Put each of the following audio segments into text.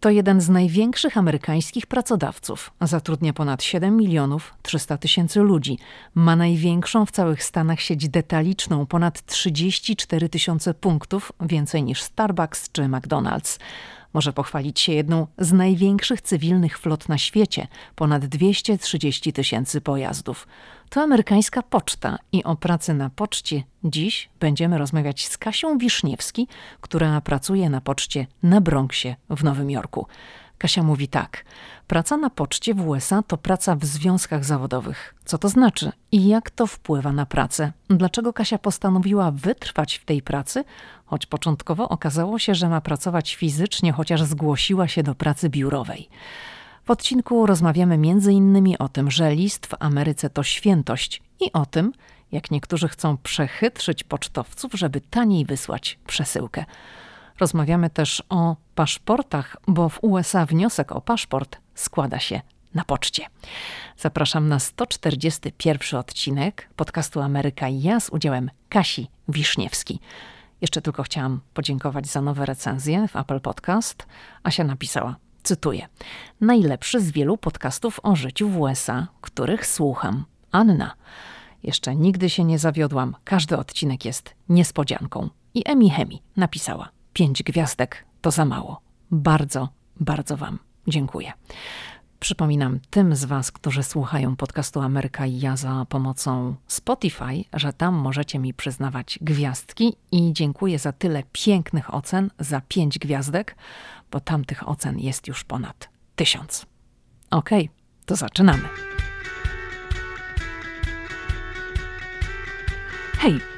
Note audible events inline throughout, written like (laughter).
To jeden z największych amerykańskich pracodawców. Zatrudnia ponad 7 milionów 300 tysięcy ludzi. Ma największą w całych Stanach sieć detaliczną, ponad 34 tysiące punktów, więcej niż Starbucks czy McDonald's. Może pochwalić się jedną z największych cywilnych flot na świecie ponad 230 tysięcy pojazdów. To amerykańska poczta i o pracy na poczcie dziś będziemy rozmawiać z Kasią Wiszniewski, która pracuje na poczcie na Bronxie w Nowym Jorku. Kasia mówi tak: Praca na poczcie w USA to praca w związkach zawodowych. Co to znaczy i jak to wpływa na pracę? Dlaczego Kasia postanowiła wytrwać w tej pracy, choć początkowo okazało się, że ma pracować fizycznie, chociaż zgłosiła się do pracy biurowej? W odcinku rozmawiamy m.in. o tym, że list w Ameryce to świętość i o tym, jak niektórzy chcą przechytrzyć pocztowców, żeby taniej wysłać przesyłkę. Rozmawiamy też o paszportach, bo w USA wniosek o paszport składa się na poczcie. Zapraszam na 141 odcinek podcastu Ameryka i ja z udziałem Kasi Wiszniewski. Jeszcze tylko chciałam podziękować za nowe recenzje w Apple Podcast. Asia napisała, cytuję, najlepszy z wielu podcastów o życiu w USA, których słucham. Anna. Jeszcze nigdy się nie zawiodłam. Każdy odcinek jest niespodzianką. I Emi Hemi napisała, pięć gwiazdek to za mało. Bardzo, bardzo Wam dziękuję. Przypominam tym z Was, którzy słuchają podcastu Ameryka i ja za pomocą Spotify, że tam możecie mi przyznawać gwiazdki i dziękuję za tyle pięknych ocen, za pięć gwiazdek, bo tam tych ocen jest już ponad tysiąc. Okay, to zaczynamy. Hej!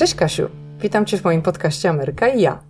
Cześć Kasiu, witam Cię w moim podcaście Ameryka i ja.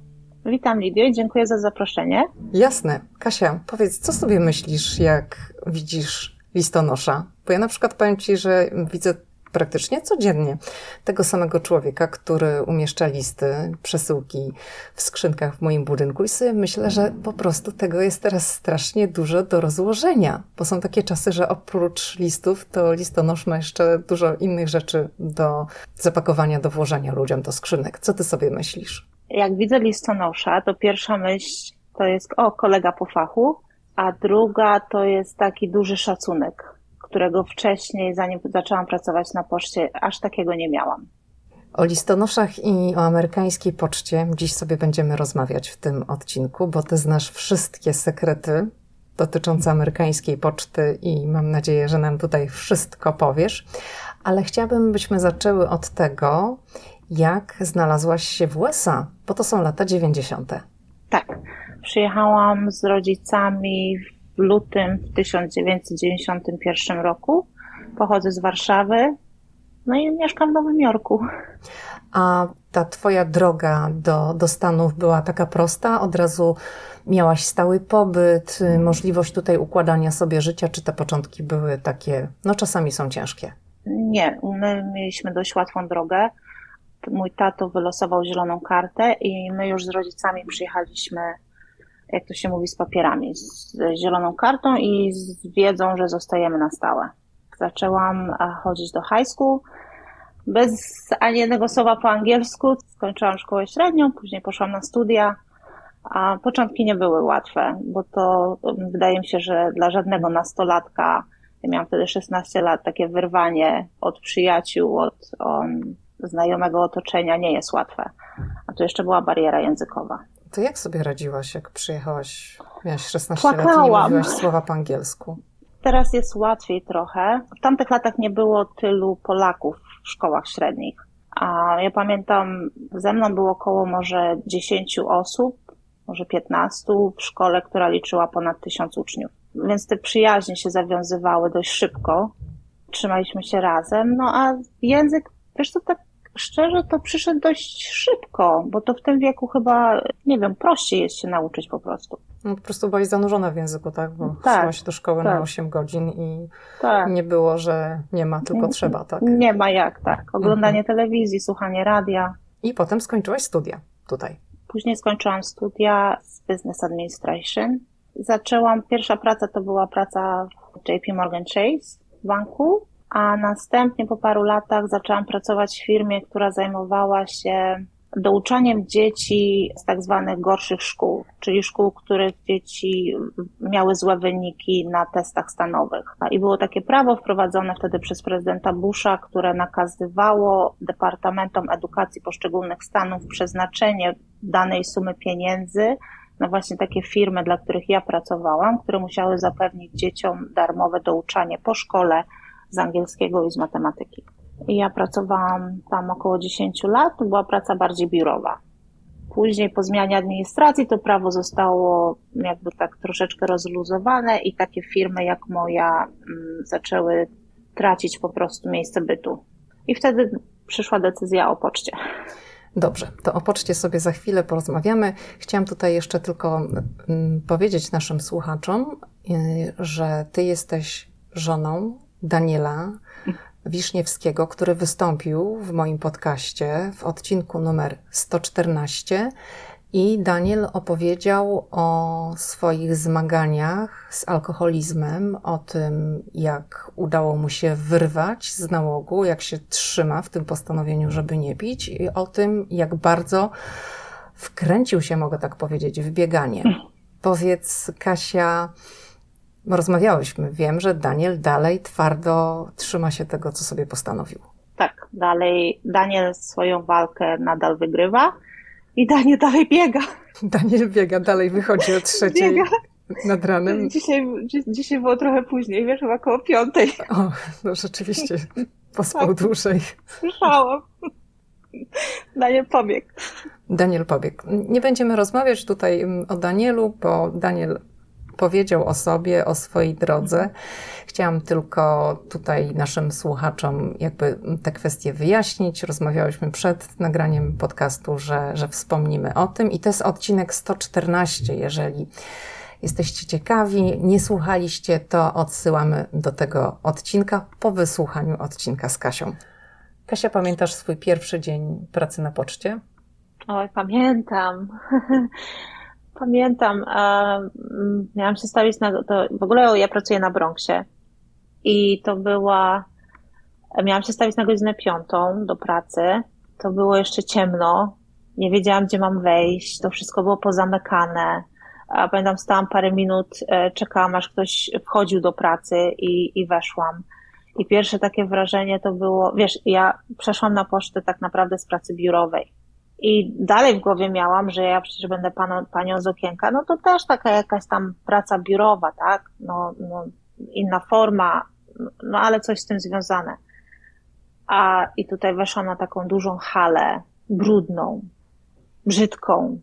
Witam Lidio i dziękuję za zaproszenie. Jasne. Kasia, powiedz, co sobie myślisz, jak widzisz listonosza? Bo ja na przykład powiem Ci, że widzę praktycznie codziennie tego samego człowieka, który umieszcza listy, przesyłki w skrzynkach w moim budynku i sobie myślę, że po prostu tego jest teraz strasznie dużo do rozłożenia, bo są takie czasy, że oprócz listów to listonosz ma jeszcze dużo innych rzeczy do zapakowania, do włożenia ludziom do skrzynek. Co ty sobie myślisz? Jak widzę listonosza, to pierwsza myśl to jest o kolega po fachu, a druga to jest taki duży szacunek którego wcześniej, zanim zaczęłam pracować na poczcie, aż takiego nie miałam. O listonoszach i o amerykańskiej poczcie dziś sobie będziemy rozmawiać w tym odcinku, bo ty znasz wszystkie sekrety dotyczące amerykańskiej poczty i mam nadzieję, że nam tutaj wszystko powiesz. Ale chciałabym, byśmy zaczęły od tego, jak znalazłaś się w USA, bo to są lata 90. Tak. Przyjechałam z rodzicami w lutym w 1991 roku. Pochodzę z Warszawy, no i mieszkam w Nowym Jorku. A ta twoja droga do, do Stanów była taka prosta? Od razu miałaś stały pobyt, możliwość tutaj układania sobie życia, czy te początki były takie, no czasami są ciężkie? Nie, my mieliśmy dość łatwą drogę. Mój tato wylosował zieloną kartę i my już z rodzicami przyjechaliśmy jak to się mówi, z papierami, z zieloną kartą i z wiedzą, że zostajemy na stałe. Zaczęłam chodzić do high school, bez ani jednego słowa po angielsku. Skończyłam szkołę średnią, później poszłam na studia. A początki nie były łatwe, bo to wydaje mi się, że dla żadnego nastolatka, ja miałam wtedy 16 lat, takie wyrwanie od przyjaciół, od um, znajomego otoczenia nie jest łatwe. A tu jeszcze była bariera językowa. To jak sobie radziłaś, jak przyjechałaś, miałaś 16 Płakałam. lat i nie mówiłaś słowa po angielsku? Teraz jest łatwiej trochę. W tamtych latach nie było tylu Polaków w szkołach średnich. A ja pamiętam, ze mną było około może 10 osób, może 15 w szkole, która liczyła ponad 1000 uczniów. Więc te przyjaźnie się zawiązywały dość szybko. trzymaliśmy się razem, no a język, wiesz co, tak szczerze to przyszedł dość szybko, bo to w tym wieku chyba, nie wiem, prościej jest się nauczyć po prostu. No, po prostu byłaś zanurzona w języku, tak? Bo tak, się do szkoły tak. na 8 godzin i tak. nie było, że nie ma, tylko trzeba, tak? Nie ma jak, tak. Oglądanie mhm. telewizji, słuchanie radia. I potem skończyłaś studia tutaj. Później skończyłam studia z Business Administration. Zaczęłam, pierwsza praca to była praca w JP Morgan Chase w banku a następnie po paru latach zaczęłam pracować w firmie, która zajmowała się douczaniem dzieci z tak zwanych gorszych szkół, czyli szkół, których dzieci miały złe wyniki na testach stanowych. I było takie prawo wprowadzone wtedy przez prezydenta Busha, które nakazywało Departamentom Edukacji poszczególnych stanów przeznaczenie danej sumy pieniędzy na właśnie takie firmy, dla których ja pracowałam, które musiały zapewnić dzieciom darmowe douczanie po szkole, z angielskiego i z matematyki. I ja pracowałam tam około 10 lat, to była praca bardziej biurowa. Później po zmianie administracji to prawo zostało jakby tak troszeczkę rozluzowane i takie firmy jak moja mm, zaczęły tracić po prostu miejsce bytu. I wtedy przyszła decyzja o poczcie. Dobrze, to o poczcie sobie za chwilę porozmawiamy. Chciałam tutaj jeszcze tylko mm, powiedzieć naszym słuchaczom, y, że ty jesteś żoną Daniela Wiszniewskiego, który wystąpił w moim podcaście w odcinku numer 114 i Daniel opowiedział o swoich zmaganiach z alkoholizmem, o tym, jak udało mu się wyrwać z nałogu, jak się trzyma w tym postanowieniu, żeby nie pić, i o tym, jak bardzo wkręcił się, mogę tak powiedzieć, w bieganie. Powiedz, Kasia, rozmawiałyśmy. Wiem, że Daniel dalej twardo trzyma się tego, co sobie postanowił. Tak, dalej Daniel swoją walkę nadal wygrywa i Daniel dalej biega. Daniel biega, dalej wychodzi o trzeciej biega. nad ranem. Dzisiaj, dzisiaj było trochę później, wiesz, chyba około piątej. O, no rzeczywiście, pospał tak. dłużej. Słyszałam. Daniel pobiegł. Daniel pobiegł. Nie będziemy rozmawiać tutaj mm, o Danielu, bo Daniel powiedział o sobie, o swojej drodze. Chciałam tylko tutaj naszym słuchaczom jakby te kwestie wyjaśnić. Rozmawiałyśmy przed nagraniem podcastu, że, że wspomnimy o tym i to jest odcinek 114, jeżeli jesteście ciekawi, nie słuchaliście, to odsyłamy do tego odcinka po wysłuchaniu odcinka z Kasią. Kasia, pamiętasz swój pierwszy dzień pracy na poczcie? Oj, pamiętam. (laughs) pamiętam, miałam się stawić na, to w ogóle ja pracuję na Bronxie i to była, miałam się stawić na godzinę piątą do pracy, to było jeszcze ciemno, nie wiedziałam gdzie mam wejść, to wszystko było pozamykane, pamiętam stałam parę minut, e, czekałam aż ktoś wchodził do pracy i, i weszłam. I pierwsze takie wrażenie to było, wiesz, ja przeszłam na pocztę tak naprawdę z pracy biurowej i dalej w głowie miałam, że ja przecież będę panu, panią z okienka, no to też taka jakaś tam praca biurowa, tak? No, no, inna forma, no ale coś z tym związane. A i tutaj weszłam na taką dużą halę, brudną, brzydką.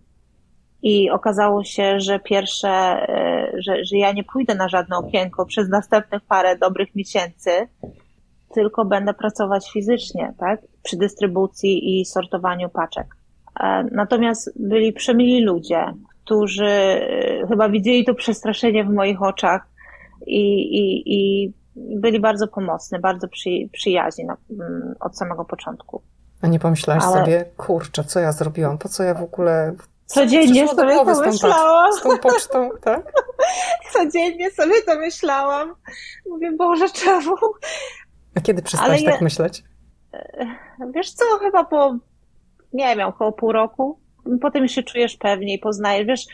I okazało się, że pierwsze, e, że, że ja nie pójdę na żadne okienko przez następnych parę dobrych miesięcy, tylko będę pracować fizycznie, tak? Przy dystrybucji i sortowaniu paczek. E, natomiast byli przemili ludzie, którzy e, chyba widzieli to przestraszenie w moich oczach i, i, i byli bardzo pomocni, bardzo przy, przyjaźni na, mm, od samego początku. A nie pomyślałaś Ale... sobie, kurczę, co ja zrobiłam? Po co ja w ogóle Codziennie sobie to myślałam. Z tą pocztą, tak? (laughs) Codziennie sobie to myślałam. Mówię, Boże, czemu? A kiedy przestałaś tak myśleć? E, wiesz co, chyba po nie wiem, około pół roku. Potem się czujesz pewniej, poznajesz. Wiesz,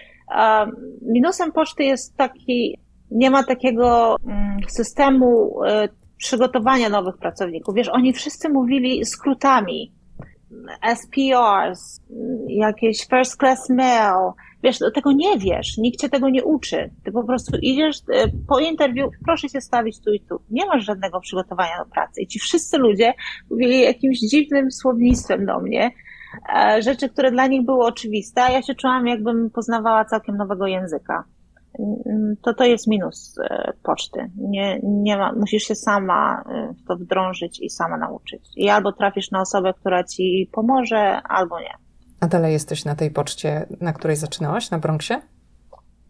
minusem poczty jest taki, nie ma takiego mm, systemu e, przygotowania nowych pracowników. Wiesz, oni wszyscy mówili skrótami. SPRs, jakieś first class mail. Wiesz, tego nie wiesz, nikt cię tego nie uczy. Ty po prostu idziesz e, po interwiu, proszę się stawić tu i tu. Nie masz żadnego przygotowania do pracy. I ci wszyscy ludzie mówili jakimś dziwnym słownictwem do mnie, rzeczy, które dla nich były oczywiste, a ja się czułam, jakbym poznawała całkiem nowego języka. to to jest minus e, poczty. Nie, nie ma, musisz się sama e, w to wdrążyć i sama nauczyć. I albo trafisz na osobę, która ci pomoże, albo nie. A dalej jesteś na tej poczcie, na której zaczynałaś, na Bronxie?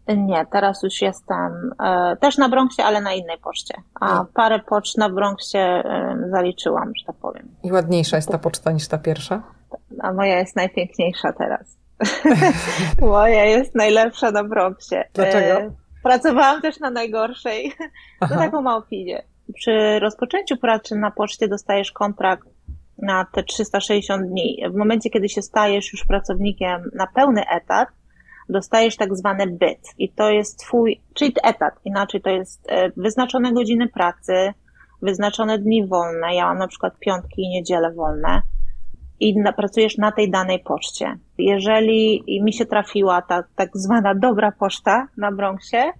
Nie, teraz już jestem e, też na Bronxie, ale na innej poczcie. A I... parę poczt na Bronxie e, zaliczyłam, że tak powiem. I ładniejsza jest ta poczta niż ta pierwsza? A moja jest najpiękniejsza teraz. (laughs) moja jest najlepsza na Bronxie. Dlaczego? E, pracowałam też na najgorszej. To taką ma opinię. Przy rozpoczęciu pracy na poczcie dostajesz kontrakt na te 360 dni. W momencie, kiedy się stajesz już pracownikiem na pełny etat, dostajesz tak zwany byt i to jest twój, czyli etat, inaczej to jest e, wyznaczone godziny pracy, wyznaczone dni wolne, ja mam na przykład piątki i niedziele wolne i na, pracujesz na tej danej poczcie. Jeżeli mi się trafiła ta tak zwana dobra poczta na Bronxie,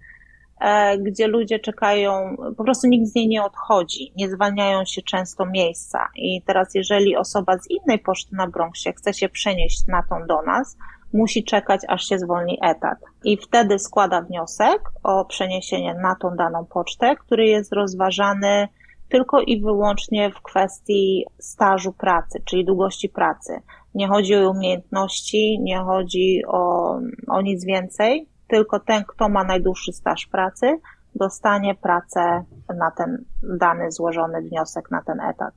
e, gdzie ludzie czekają, po prostu nikt z niej nie odchodzi, nie zwalniają się często miejsca. I teraz, jeżeli osoba z innej poczty na Bronxie chce się przenieść na tą do nas, musi czekać, aż się zwolni etat. I wtedy składa wniosek o przeniesienie na tą daną pocztę, który jest rozważany tylko i wyłącznie w kwestii stażu pracy, czyli długości pracy. Nie chodzi o umiejętności, nie chodzi o, o nic więcej, tylko ten, kto ma najdłuższy staż pracy, dostanie pracę na ten dany złożony wniosek na ten etat.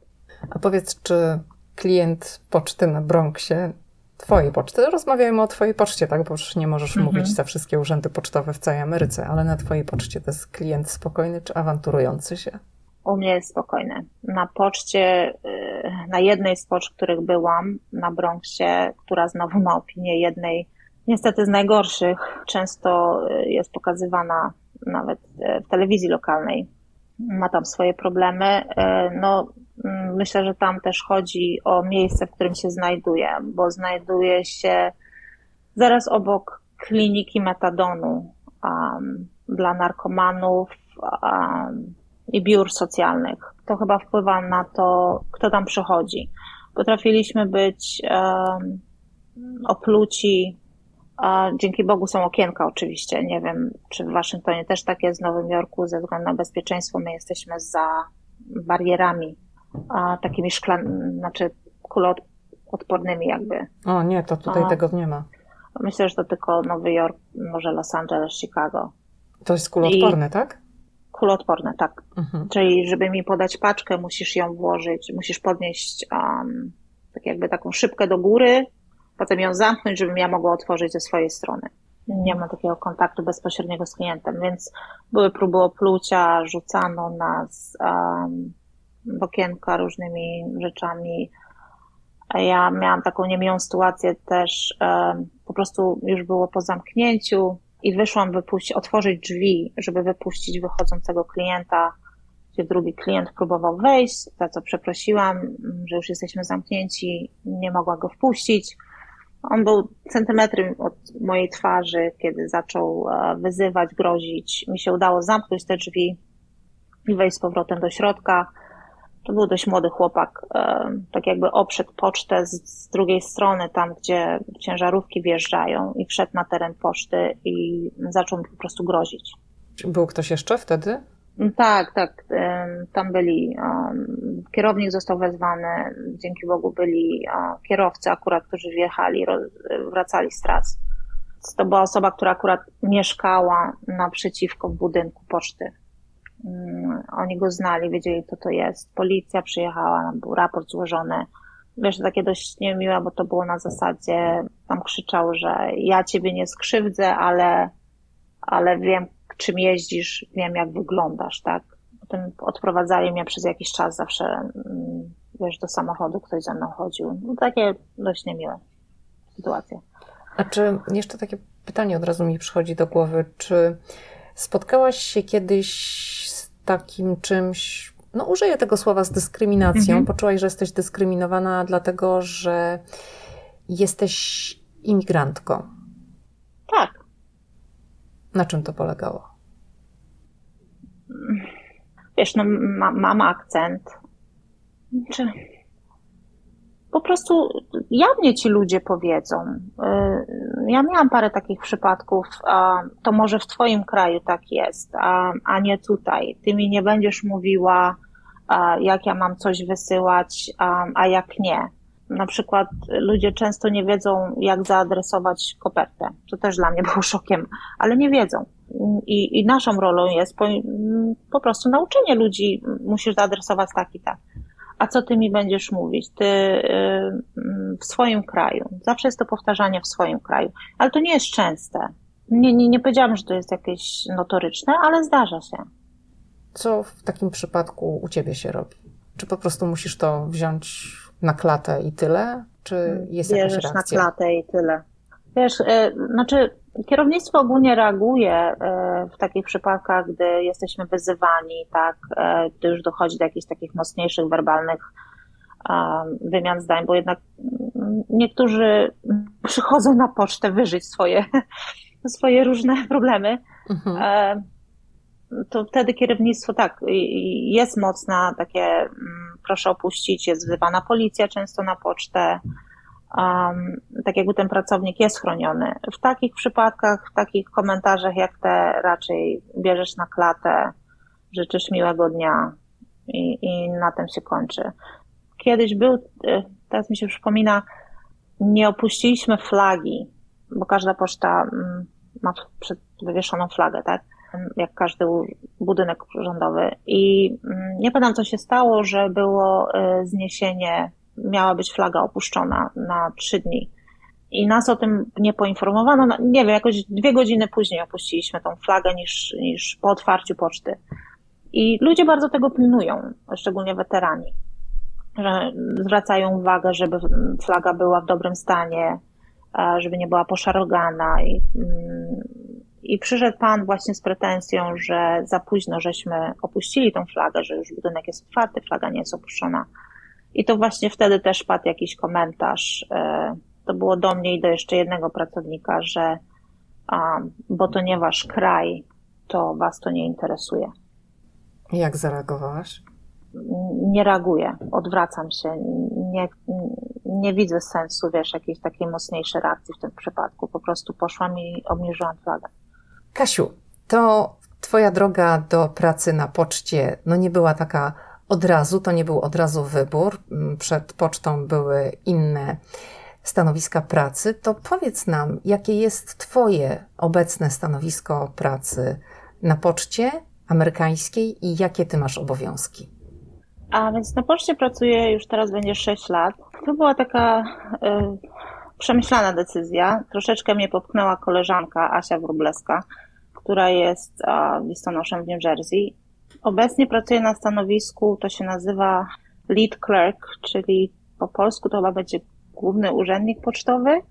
A powiedz, czy klient poczty na Bronxie Twojej poczty. Rozmawiajmy o Twojej poczcie, tak? Bo już nie możesz mhm. mówić za wszystkie urzędy pocztowe w całej Ameryce, ale na Twojej poczcie to jest klient spokojny czy awanturujący się? U mnie jest spokojny. Na poczcie, y, na jednej z poczt, których byłam, na Bronxie, która znowu ma opinię jednej, niestety z najgorszych, często y, jest pokazywana nawet y, w telewizji lokalnej. Ma tam swoje problemy. No, Mm, myślę, że tam też chodzi o miejsce, w którym się znajduje, bo znajduje się zaraz obok kliniki metadonu um, dla narkomanów um, i biur socjalnych. To chyba wpływa na to, kto tam przychodzi. Potrafiliśmy być um, opluci. A dzięki Bogu są okienka oczywiście. Nie wiem, czy w Waszyngtonie też tak jest, w Nowym Jorku ze względu na bezpieczeństwo my jesteśmy za barierami a, takimi szklanymi, znaczy kuloodpornymi jakby. O nie, to tutaj a, tego nie ma. Myślę, że to tylko Nowy Jork, może Los Angeles, Chicago. To jest kuloodporne, I tak? Kuloodporne, tak. Mhm. Czyli żeby mi podać paczkę, musisz ją włożyć, musisz podnieść um, tak jakby taką szybkę do góry, potem ją zamknąć, żebym ja mogła otworzyć ze swojej strony. Nie ma takiego kontaktu bezpośredniego z klientem, więc były próby oplucia, rzucano nas, um, w okienka różnymi rzeczami. Ja miałam taką niemiłą sytuację też, po prostu już było po zamknięciu i wyszłam wypuścić, otworzyć drzwi, żeby wypuścić wychodzącego klienta, gdzie drugi klient próbował wejść, za co przeprosiłam, że już jesteśmy zamknięci, nie mogła go wpuścić. On był centymetry od mojej twarzy, kiedy zaczął e, wyzywać, grozić. Mi się udało zamknąć te drzwi i wejść z powrotem do środka. To był dość młody chłopak, tak jakby oprzedł pocztę z, z drugiej strony, tam gdzie ciężarówki wjeżdżają i wszedł na teren poczty i zaczął mi po prostu grozić. Był ktoś jeszcze wtedy? Tak, tak. Tam byli, kierownik został wezwany, dzięki Bogu byli kierowcy akurat, którzy wjechali, wracali z tras. To była osoba, która akurat mieszkała naprzeciwko w budynku poczty. Mm, oni go znali, wiedzieli, kto to jest. Policja przyjechała, był raport złożony. Wiesz, takie dość niemiłe, bo to było na zasadzie, tam krzyczał, że ja ciebie nie skrzywdzę, ale, ale wiem, czym jeździsz, wiem, jak wyglądasz, tak? Potem odprowadzali mnie przez jakiś czas zawsze, mm, wiesz, do samochodu, ktoś ze mną chodził. No, takie dość niemiłe sytuacje. A czy jeszcze takie pytanie od razu mi przychodzi do głowy, czy spotkałaś się kiedyś takim czymś, no użyję tego słowa z dyskryminacją. Mhm. Poczułaś, że jesteś dyskryminowana dlatego, że jesteś imigrantką. Tak. Na czym to polegało? Wiesz, no ma, mam akcent. Czy... po prostu jawnie ci ludzie powiedzą. Y, ja miałam parę takich przypadków, to może w Twoim kraju tak jest, a, nie tutaj. Ty mi nie będziesz mówiła, jak ja mam coś wysyłać, a jak nie. Na przykład ludzie często nie wiedzą, jak zaadresować kopertę. To też dla mnie (laughs) było szokiem, ale nie wiedzą. I, i naszą rolą jest po, po prostu nauczenie ludzi, musisz zaadresować tak i tak a co ty mi będziesz mówić? Ty y, w swoim kraju. Zawsze jest to powtarzanie w swoim kraju, ale to nie jest częste. Nie, nie, nie powiedziałam, że to jest jakieś notoryczne, ale zdarza się. Co w takim przypadku u ciebie się robi? Czy po prostu musisz to wziąć na klatę i tyle? Czy jest Bierzesz jakaś reakcja? na klatę i tyle. Wiesz, y, znaczy Kierownictwo ogólnie reaguje e, w takich przypadkach, gdy jesteśmy wyzywani, tak, e, gdy już dochodzi do jakichś takich mocniejszych werbalnych wymian zdań, bo jednak mm, niektórzy przychodzą na pocztę wyżyć swoje, (laughs) swoje różne problemy. Mhm. E, to wtedy kierownictwo tak, jest mocna, takie mm, proszę opuścić, jest wzywana policja często na pocztę, um, tak jakby ten pracownik jest chroniony. W takich przypadkach, w takich komentarzach jak te, raczej bierzesz na klatę, życzysz miłego dnia i, i na tym się kończy. Kiedyś był, y, teraz mi się przypomina, nie opuściliśmy flagi, bo każda poczta mm, ma przed wywieszoną flagę, tak? Jak każdy budynek rządowy. I mm, nie pamiętam, co się stało, że było y, zniesienie miała być flaga opuszczona na trzy dni. I nas o tym nie poinformowano. No, nie wiem, jakoś dwie godziny później opuściliśmy tą flagę niż, niż po otwarciu poczty. I ludzie bardzo tego pilnują, szczególnie weterani, że zwracają uwagę, żeby flaga była w dobrym stanie, żeby nie była poszarogana. I, mm, I przyszedł pan właśnie z pretensją, że za późno żeśmy opuścili tą flagę, że już budynek jest otwarty, flaga nie jest opuszczona i to właśnie wtedy też padł jakiś komentarz. E, to było do mnie i do jeszcze jednego pracownika, że bo to nie wasz kraj, to was to nie interesuje. Jak zareagowałaś? Nie reaguję, odwracam się. Nie, nie widzę sensu, wiesz, jakiejś takiej mocniejszej reakcji w tym przypadku. Po prostu poszłam i obniżyłam flagę. Kasiu, to twoja droga do pracy na poczcie no nie była taka od razu, to nie był od razu wybór. Mm, przed pocztą były inne stanowiska pracy. To powiedz nam, jakie jest Twoje obecne stanowisko pracy na poczcie amerykańskiej i jakie Ty masz obowiązki? A więc na poczcie pracuję już teraz będzie 6 lat. To była taka y, przemyślana decyzja. Troszeczkę mnie popchnęła koleżanka Asia Wróbleska, która jest y, listonoszem w New Jersey Obecnie pracuję na stanowisku, to się nazywa lead clerk, czyli po polsku to chyba będzie główny urzędnik pocztowy.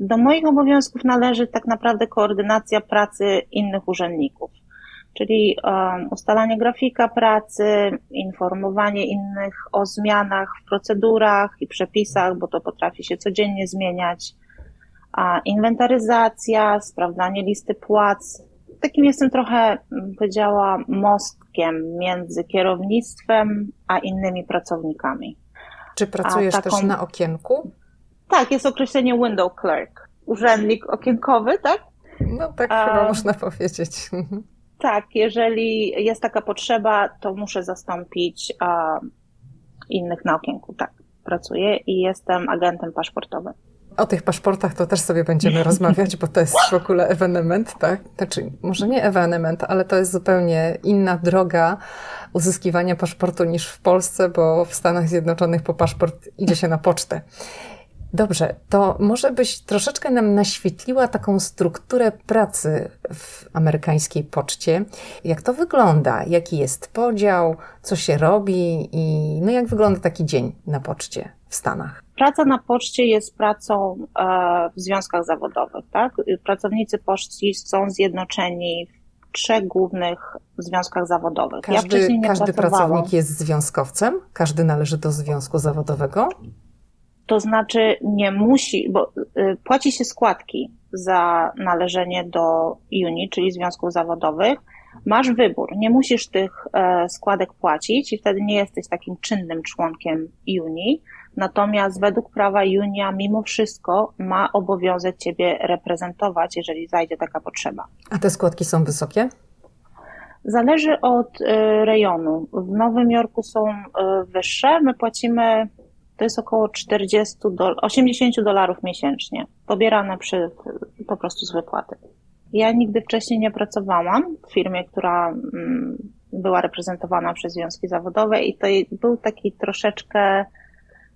Do moich obowiązków należy tak naprawdę koordynacja pracy innych urzędników, czyli um, ustalanie grafika pracy, informowanie innych o zmianach w procedurach i przepisach, bo to potrafi się codziennie zmieniać, a inwentaryzacja, sprawdzanie listy płac. Takim jestem trochę, powiedziała, most między kierownictwem a innymi pracownikami. Czy pracujesz taką... też na okienku? Tak, jest określenie window clerk, urzędnik okienkowy, tak? No tak a... chyba można powiedzieć. Tak, jeżeli jest taka potrzeba, to muszę zastąpić a, innych na okienku, tak. Pracuję i jestem agentem paszportowym. O tych paszportach to też sobie będziemy (laughs) rozmawiać, bo to jest w ogóle ewenement, tak? Znaczy, może nie ewenement, ale to jest zupełnie inna droga uzyskiwania paszportu niż w Polsce, bo w Stanach Zjednoczonych po paszport idzie się na pocztę. Dobrze, to może byś troszeczkę nam naświetliła taką strukturę pracy w amerykańskiej poczcie. Jak to wygląda? Jaki jest podział? Co się robi? I no jak wygląda taki dzień na poczcie w Stanach? Praca na poczcie jest pracą e, w związkach zawodowych. Tak? Pracownicy poczty są zjednoczeni w trzech głównych związkach zawodowych. Każdy, ja każdy pracownik jest związkowcem? Każdy należy do związku zawodowego? To znaczy nie musi, bo y, płaci się składki za należenie do UNI, czyli związków zawodowych, Masz wybór, nie musisz tych e, składek płacić i wtedy nie jesteś takim czynnym członkiem Unii. Natomiast według prawa Unia mimo wszystko ma obowiązek Ciebie reprezentować, jeżeli zajdzie taka potrzeba. A te składki są wysokie? Zależy od e, rejonu. W Nowym Jorku są e, wyższe. My płacimy, to jest około 40 do, 80 dolarów miesięcznie, pobierane przy, po prostu z wypłaty. Ja nigdy wcześniej nie pracowałam w firmie, która mm, była reprezentowana przez związki zawodowe i to był taki troszeczkę,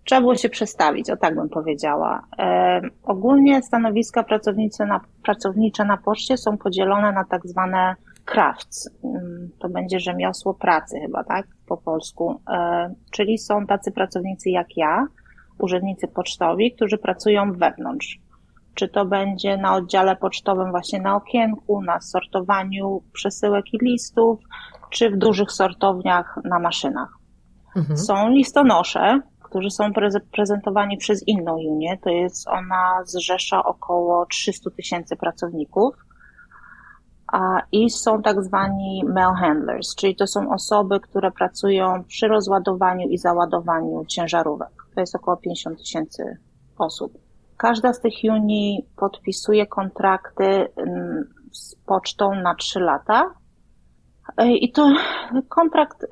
trzeba było się przestawić, o tak bym powiedziała. E, ogólnie stanowiska pracownicze na, pracownicze na poczcie są podzielone na tak zwane crafts. To będzie rzemiosło pracy chyba, tak? Po polsku. E, czyli są tacy pracownicy jak ja, urzędnicy pocztowi, którzy pracują wewnątrz czy to będzie na oddziale pocztowym, właśnie na okienku, na sortowaniu przesyłek i listów, czy w dużych sortowniach na maszynach. Mhm. Są listonosze, którzy są prezentowani przez inną Unię, to jest ona zrzesza około 300 tysięcy pracowników. I są tak zwani mail handlers, czyli to są osoby, które pracują przy rozładowaniu i załadowaniu ciężarówek. To jest około 50 tysięcy osób. Każda z tych unii podpisuje kontrakty mm, z pocztą na 3 lata. I to kontrakt e,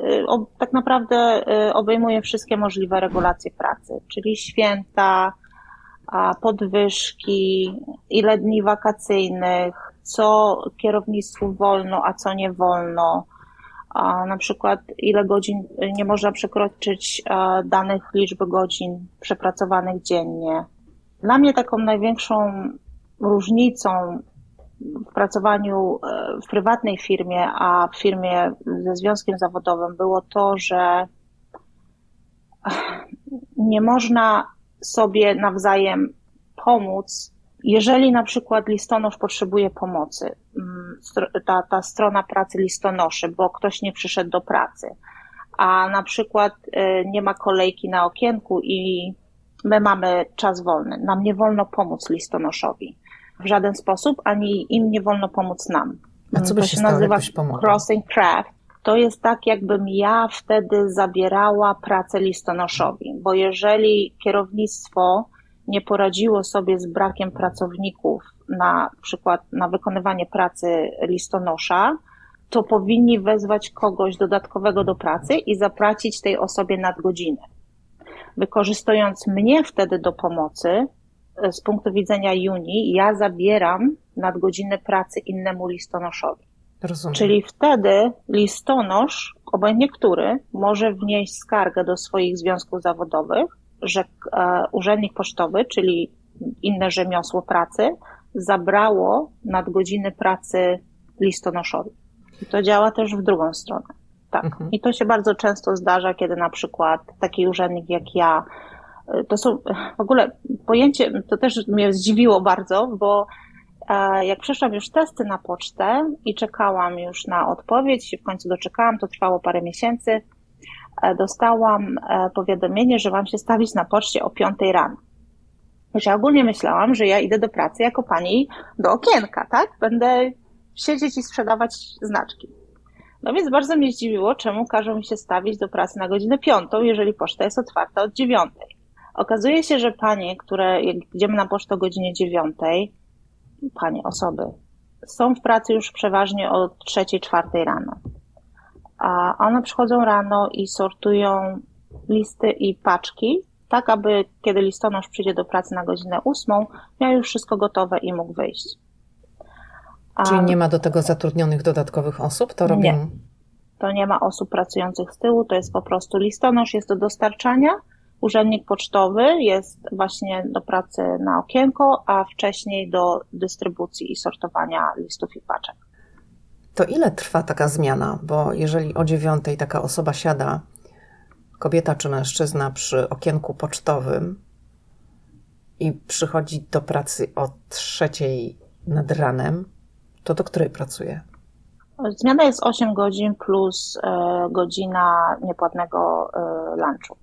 tak naprawdę e, obejmuje wszystkie możliwe regulacje pracy, czyli święta, podwyżki, ile dni wakacyjnych, co kierownictwu wolno, a co nie wolno, na przykład ile godzin nie można przekroczyć danych liczby godzin przepracowanych dziennie. Dla mnie taką największą różnicą w pracowaniu e, w prywatnej firmie, a w firmie ze związkiem zawodowym było to, że nie można sobie nawzajem pomóc, jeżeli na przykład listonosz potrzebuje pomocy, mm, ta, ta strona pracy listonoszy, bo ktoś nie przyszedł do pracy, a na przykład e, nie ma kolejki na okienku i my mamy czas wolny. Nam nie wolno pomóc listonoszowi w żaden sposób, ani im nie wolno pomóc nam. A co by to się, się nazywa crossing craft. To jest tak, jakbym ja wtedy zabierała pracę listonoszowi, bo jeżeli kierownictwo nie poradziło sobie z brakiem pracowników na przykład na wykonywanie pracy listonosza, to powinni wezwać kogoś dodatkowego do pracy i zapłacić tej osobie nadgodziny wykorzystując mnie wtedy do pomocy, z punktu widzenia Juni, ja zabieram nadgodziny pracy innemu listonoszowi. Rozumiem. Czyli wtedy listonosz, obojętnie który, może wnieść skargę do swoich związków zawodowych, że e, urzędnik pocztowy, czyli inne rzemiosło pracy, zabrało nadgodziny pracy listonoszowi. I to działa też w drugą stronę. Tak. Mhm. I to się bardzo często zdarza, kiedy na przykład taki urzędnik jak ja, to są w ogóle pojęcie, to też mnie zdziwiło bardzo, bo e, jak przeszłam już testy na pocztę i czekałam już na odpowiedź, w końcu doczekałam, to trwało parę miesięcy, e, dostałam e, powiadomienie, że mam się stawić na poczcie o 5 rano. Już ja ogólnie myślałam, że ja idę do pracy jako pani do okienka, tak? Będę siedzieć i sprzedawać znaczki. No więc bardzo mnie zdziwiło, czemu każą mi się stawić do pracy na godzinę piątą, jeżeli poczta jest otwarta od dziewiątej. Okazuje się, że panie, które, jak idziemy na pocztę o godzinie dziewiątej, panie, osoby, są w pracy już przeważnie od trzeciej, czwartej rano. A one przychodzą rano i sortują listy i paczki, tak aby kiedy listonosz przyjdzie do pracy na godzinę ósmą, miał już wszystko gotowe i mógł wyjść. Czyli nie ma do tego zatrudnionych dodatkowych osób? To robią... Nie. To nie ma osób pracujących z tyłu, to jest po prostu listonosz, jest do dostarczania. Urzędnik pocztowy jest właśnie do pracy na okienko, a wcześniej do dystrybucji i sortowania listów i paczek. To ile trwa taka zmiana? Bo jeżeli o dziewiątej taka osoba siada, kobieta czy mężczyzna przy okienku pocztowym i przychodzi do pracy o trzeciej nad ranem, to do której pracuje? Zmiana jest 8 godzin plus e, godzina niepłatnego e, lunchu.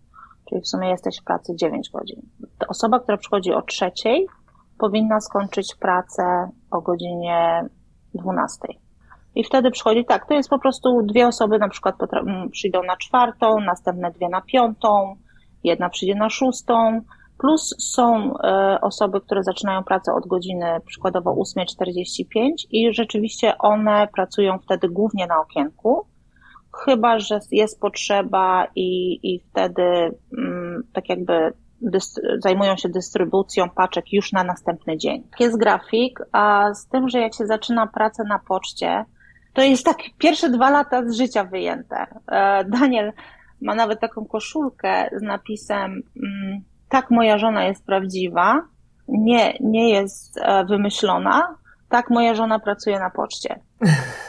Czyli w sumie jesteś w pracy 9 godzin. Osoba, która przychodzi o trzeciej, powinna skończyć pracę o godzinie 12. I wtedy przychodzi tak, to jest po prostu dwie osoby na przykład przyjdą na czwartą, następne dwie na piątą, jedna przyjdzie na szóstą, plus są e, osoby, które zaczynają pracę od godziny przykładowo 8.45 i rzeczywiście one pracują wtedy głównie na okienku, chyba że jest potrzeba i, i wtedy mm, tak jakby zajmują się dystrybucją paczek już na następny dzień. Jest grafik, a z tym, że jak się zaczyna pracę na poczcie, to jest tak pierwsze dwa lata z życia wyjęte. E, Daniel ma nawet taką koszulkę z napisem mm, tak moja żona jest prawdziwa, nie, nie jest e, wymyślona, tak moja żona pracuje na poczcie. (laughs)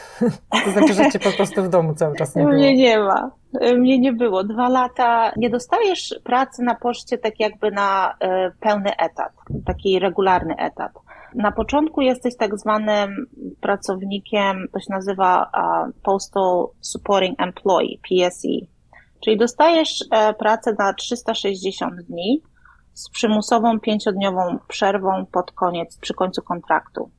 To znaczy, że cię po prostu w domu cały czas nie było. Mnie nie ma. Mnie nie było. Dwa lata. Nie dostajesz pracy na poczcie tak jakby na e, pełny etat, taki regularny etat. Na początku jesteś tak zwanym pracownikiem, to się nazywa Postal Supporting Employee, PSE. Czyli dostajesz e, pracę na 360 dni z przymusową pięciodniową przerwą pod koniec, przy końcu kontraktu.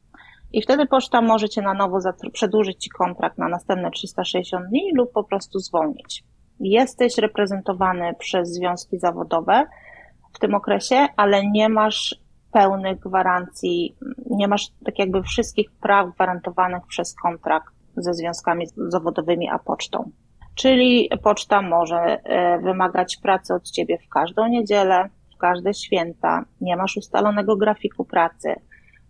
I wtedy poczta może cię na nowo przedłużyć ci kontrakt na następne 360 dni lub po prostu zwolnić. Jesteś reprezentowany przez związki zawodowe w tym okresie, ale nie masz pełnych gwarancji, nie masz tak jakby wszystkich praw gwarantowanych przez kontrakt ze związkami zawodowymi a pocztą. Czyli poczta może e, wymagać pracy od ciebie w każdą niedzielę, w każde święta, nie masz ustalonego grafiku pracy,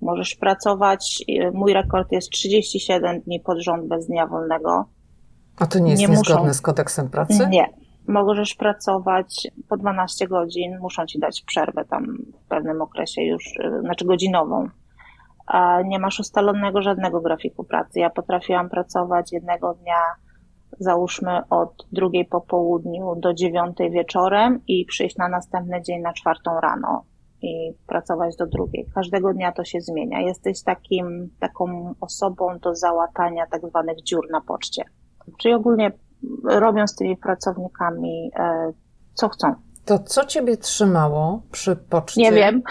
Możesz pracować, y, mój rekord jest 37 dni pod rząd bez dnia wolnego. A to nie jest nie niezgodne muszą, z kodeksem pracy? Nie. Możesz pracować po 12 godzin, muszą ci dać przerwę tam w pewnym okresie już, y, znaczy godzinową. A nie masz ustalonego żadnego grafiku pracy. Ja potrafiłam pracować jednego dnia, załóżmy od drugiej po południu do dziewiątej wieczorem i przyjść na następny dzień na czwartą rano i pracować do drugiej. Każdego dnia to się zmienia. Jesteś takim, taką osobą do załatania tak zwanych dziur na poczcie. Czyli ogólnie robią z tymi pracownikami e, co chcą. To co ciebie trzymało przy poczcie? Nie wiem.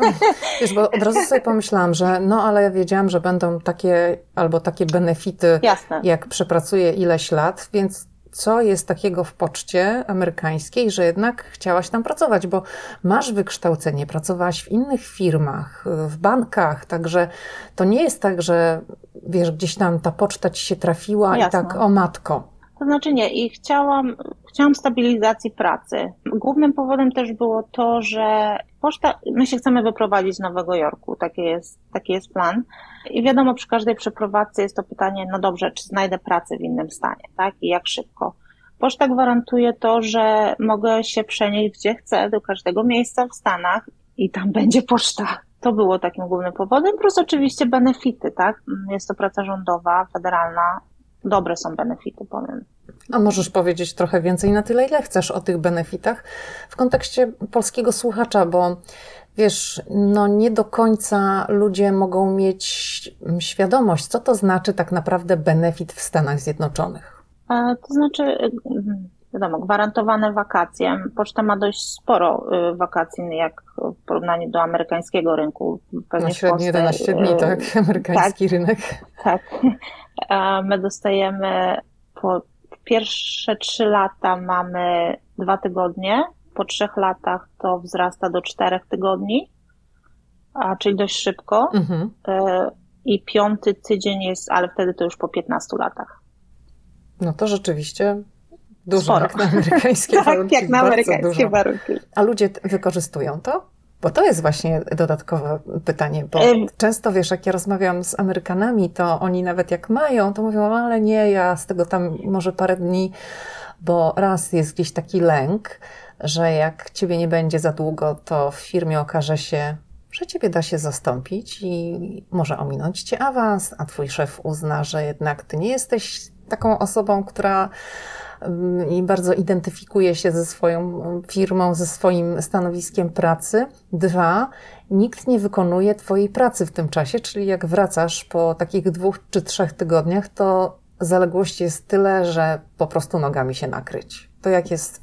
(laughs) Wiesz, bo od razu sobie pomyślałam, że no ale ja wiedziałam, że będą takie albo takie benefity, Jasne. jak przepracuję ileś lat, więc co jest takiego w poczcie amerykańskiej, że jednak chciałaś tam pracować, bo masz wykształcenie, pracowałaś w innych firmach, w bankach, także to nie jest tak, że wiesz, gdzieś tam ta poczta ci się trafiła Jasne. i tak o matko. To znaczy nie, i chciałam, chciałam stabilizacji pracy. Głównym powodem też było to, że poczta, my się chcemy wyprowadzić z Nowego Jorku, taki jest, taki jest plan. I wiadomo, przy każdej przeprowadzce jest to pytanie, no dobrze, czy znajdę pracę w innym stanie, tak? I jak szybko. Poczta gwarantuje to, że mogę się przenieść gdzie chcę, do każdego miejsca w Stanach i tam będzie poczta. To było takim głównym powodem, plus oczywiście benefity, tak? Jest to praca rządowa, federalna, dobre są benefity, powiem. A możesz powiedzieć trochę więcej na tyle, ile chcesz o tych benefitach w kontekście polskiego słuchacza, bo wiesz, no nie do końca ludzie mogą mieć świadomość, co to znaczy tak naprawdę benefit w Stanach Zjednoczonych. E, to znaczy, wiadomo, gwarantowane wakacje. Poczta ma dość sporo y, wakacji, jak w porównaniu do amerykańskiego rynku. Pewnie Na średnio 11 dni, y, tak? Amerykański tak, rynek. Tak. (laughs) My dostajemy po pierwsze trzy lata mamy dwa tygodnie, po trzech latach to wzrasta do czterech tygodni, a, czyli dość szybko. Mhm. E, I piąty tydzień jest, ale wtedy to już po 15 latach. No to rzeczywiście dużo Sporo. jak na amerykańskie (laughs) tak, warunki. jak na amerykańskie warunki. A ludzie wykorzystują to? Bo to jest właśnie dodatkowe pytanie, bo często wiesz, jak ja rozmawiam z Amerykanami, to oni nawet jak mają, to mówią, ale nie, ja z tego tam może parę dni, bo raz jest gdzieś taki lęk, że jak ciebie nie będzie za długo, to w firmie okaże się, że ciebie da się zastąpić i może ominąć cię awans, a twój szef uzna, że jednak ty nie jesteś taką osobą, która i bardzo identyfikuje się ze swoją firmą, ze swoim stanowiskiem pracy. Dwa, nikt nie wykonuje Twojej pracy w tym czasie, czyli jak wracasz po takich dwóch czy trzech tygodniach, to zaległości jest tyle, że po prostu nogami się nakryć. To jak jest,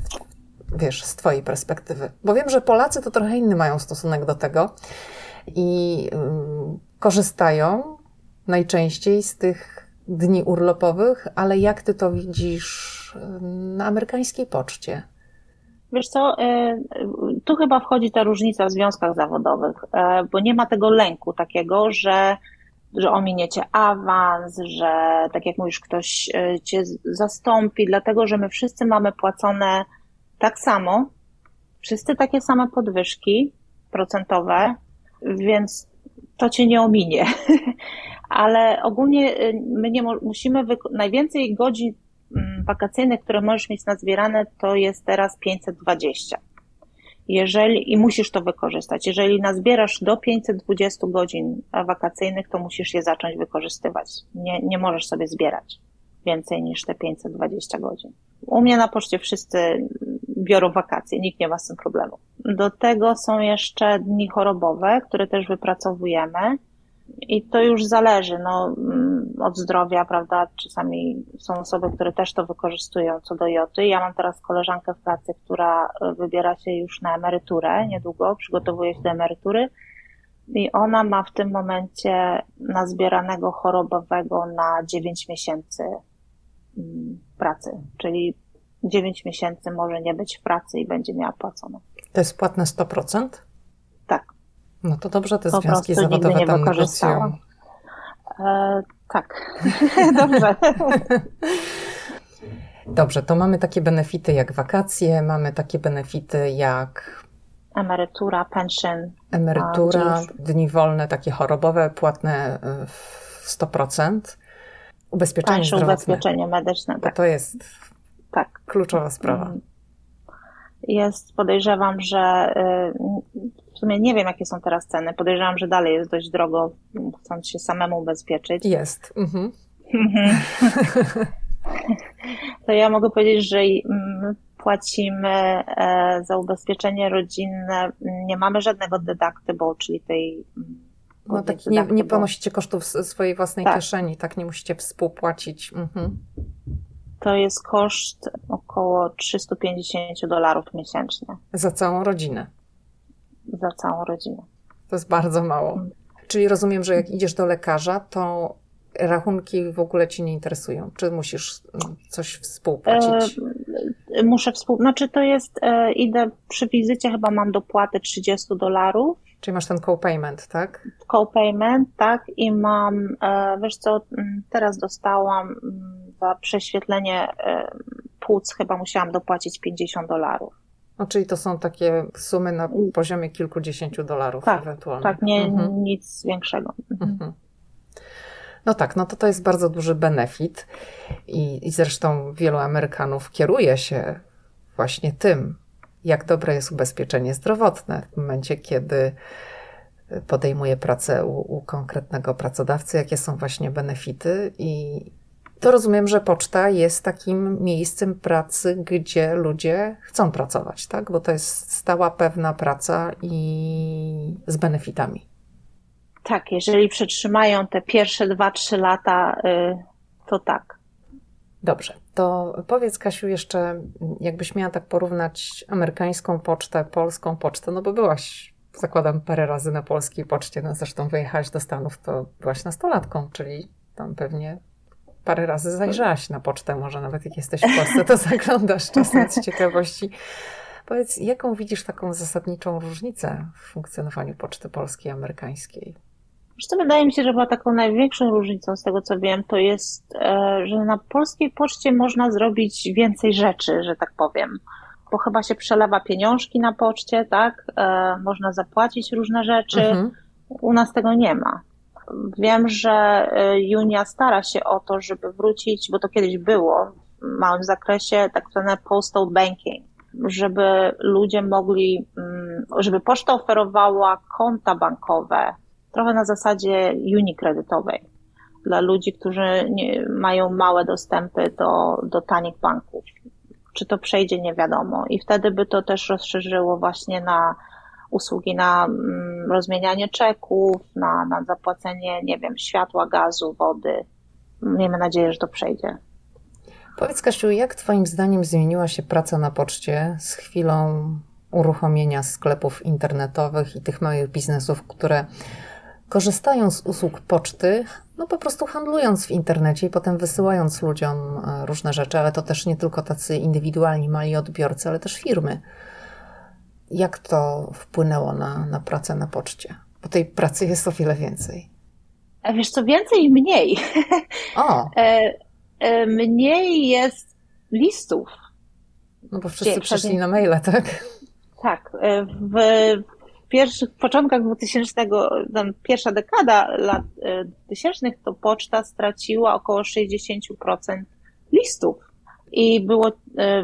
wiesz, z Twojej perspektywy? Bo wiem, że Polacy to trochę inny mają stosunek do tego i korzystają najczęściej z tych dni urlopowych, ale jak ty to widzisz na amerykańskiej poczcie? Wiesz co, e, tu chyba wchodzi ta różnica w związkach zawodowych, e, bo nie ma tego lęku takiego, że, że ominiecie awans, że tak jak mówisz, ktoś e, cię zastąpi, dlatego że my wszyscy mamy płacone tak samo, wszyscy takie same podwyżki procentowe, więc to cię nie ominie. (laughs) Ale ogólnie my nie musimy, najwięcej godzin wakacyjnych, które możesz mieć nazbierane, to jest teraz 520. Jeżeli, i musisz to wykorzystać. Jeżeli nazbierasz do 520 godzin wakacyjnych, to musisz je zacząć wykorzystywać. Nie, nie możesz sobie zbierać więcej niż te 520 godzin. U mnie na poczcie wszyscy biorą wakacje, nikt nie ma z tym problemu. Do tego są jeszcze dni chorobowe, które też wypracowujemy. I to już zależy no, mm, od zdrowia, prawda? Czasami są osoby, które też to wykorzystują co do joty. Ja mam teraz koleżankę w pracy, która e, wybiera się już na emeryturę niedługo, przygotowuje się do emerytury. I ona ma w tym momencie nazbieranego chorobowego na 9 miesięcy mm, pracy, czyli 9 miesięcy może nie być w pracy i będzie miała płacone. To jest płatne 100%? Tak. No to dobrze te po związki zawodowe nie tam negocjują. E, tak, (laughs) dobrze. (laughs) Dobrze, to mamy takie benefity jak wakacje, mamy takie benefity jak emerytura, pension. Emerytura, dni wolne, takie chorobowe, płatne e, w 100%. Ubezpieczenie Tańsze zdrowotne. ubezpieczenie medyczne. Tak. to jest tak. kluczowa sprawa. Mm. Jest, podejrzewam, że y, w sumie nie wiem, jakie są teraz ceny. Podejrzewam, że dalej jest dość drogo, chcąc się samemu ubezpieczyć. Jest. Mhm. (laughs) to ja mogę powiedzieć, że mm, płacimy e, za ubezpieczenie rodzinne, nie mamy żadnego deductible, czyli tej mm, no tak, nie, nie ponosicie kosztów swojej własnej tak. kieszeni, tak, nie musicie współpłacić. Mhm. To jest koszt około 350 dolarów miesięcznie. Za całą rodzinę za całą rodzinę. To jest bardzo mało. Mm. Czyli rozumiem, że jak idziesz do lekarza, to rachunki w ogóle ci nie interesują? Czy musisz mm, coś współpłacić? E, muszę współ... Znaczy to jest, e, idę przy wizycie, chyba mam dopłatę 30 dolarów. Czyli masz ten co-payment, tak? Co-payment, tak. I mam, e, wiesz co, mm, teraz dostałam za prześwietlenie e, płuc, chyba musiałam dopłacić 50 dolarów. No, czyli to są takie sumy na poziomie kilkudziesięciu dolarów tak, ewentualnie. Tak, nie, mhm. nic większego. Mhm. mhm. No tak, no to to jest bardzo duży benefit I, i zresztą wielu Amerykanów kieruje się właśnie tym, jak dobre jest ubezpieczenie zdrowotne w momencie, kiedy podejmuje pracę u, u konkretnego pracodawcy, jakie są właśnie benefity i, to rozumiem, że poczta jest takim miejscem pracy, gdzie ludzie chcą pracować, tak? Bo to jest stała, pewna praca i z benefitami. Tak, jeżeli przetrzymają te pierwsze dwa, trzy lata, y, to tak. Dobrze, to powiedz Kasiu jeszcze, jakbyś miała tak porównać amerykańską pocztę, polską pocztę, no bo byłaś, zakładam, parę razy na polskiej poczcie, no zresztą wyjechałaś do Stanów, to byłaś nastolatką, czyli tam pewnie parę razy zajrzałaś na pocztę, może nawet jak jesteś w Polsce, to (laughs) zaglądasz czasem z ciekawości. Powiedz, jaką widzisz taką zasadniczą różnicę w funkcjonowaniu poczty polskiej i amerykańskiej? Zresztą wydaje mi się, że chyba taką największą różnicą z tego, co wiem, to jest, e, że na polskiej poczcie można zrobić więcej rzeczy, że tak powiem. Bo chyba się przelewa pieniążki na poczcie, tak? E, można zapłacić różne rzeczy. Mhm. U nas tego nie ma. Wiem, że y, Junia stara się o to, żeby wrócić, bo to kiedyś było w małym zakresie, tak zwane postal banking, żeby ludzie mogli, mm, żeby poczta oferowała konta bankowe, trochę na zasadzie Unii kredytowej dla ludzi, którzy nie, mają małe dostępy do, do tanich banków. Czy to przejdzie, nie wiadomo. I wtedy by to też rozszerzyło właśnie na usługi na mm, rozmienianie czeków, na, na zapłacenie, nie wiem, światła, gazu, wody. Miejmy nadzieję, że to przejdzie. Powiedz, Kasiu, jak Twoim zdaniem zmieniła się praca na poczcie z chwilą uruchomienia sklepów internetowych i tych małych biznesów, które korzystają z usług poczty, no po prostu handlując w internecie i potem wysyłając ludziom e, różne rzeczy, ale to też nie tylko tacy indywidualni mali odbiorcy, ale też firmy. Jak to wpłynęło na, na pracę na poczcie? Bo tej pracy jest o wiele więcej. A wiesz co, więcej i mniej. O. (laughs) E, e, mniej jest listów. No bo wszyscy przeszli na maile, tak? Tak. W pierwszych początkach 2000, tam pierwsza dekada lat 2000, to poczta straciła około 60% listów. I było,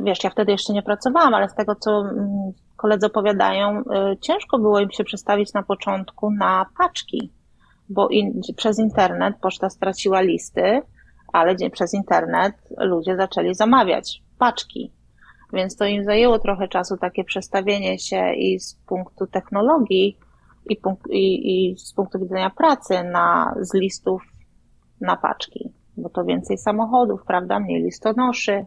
wiesz, ja wtedy jeszcze nie pracowałam, ale z tego, co koledzy opowiadają, ciężko było im się przestawić na początku na paczki, bo in, przez internet poczta straciła listy, ale przez internet ludzie zaczęli zamawiać paczki. Więc to im zajęło trochę czasu takie przestawienie się i z punktu technologii, i, punkt, i, i z punktu widzenia pracy na, z listów na paczki. Bo to więcej samochodów, prawda? Mniej listonoszy.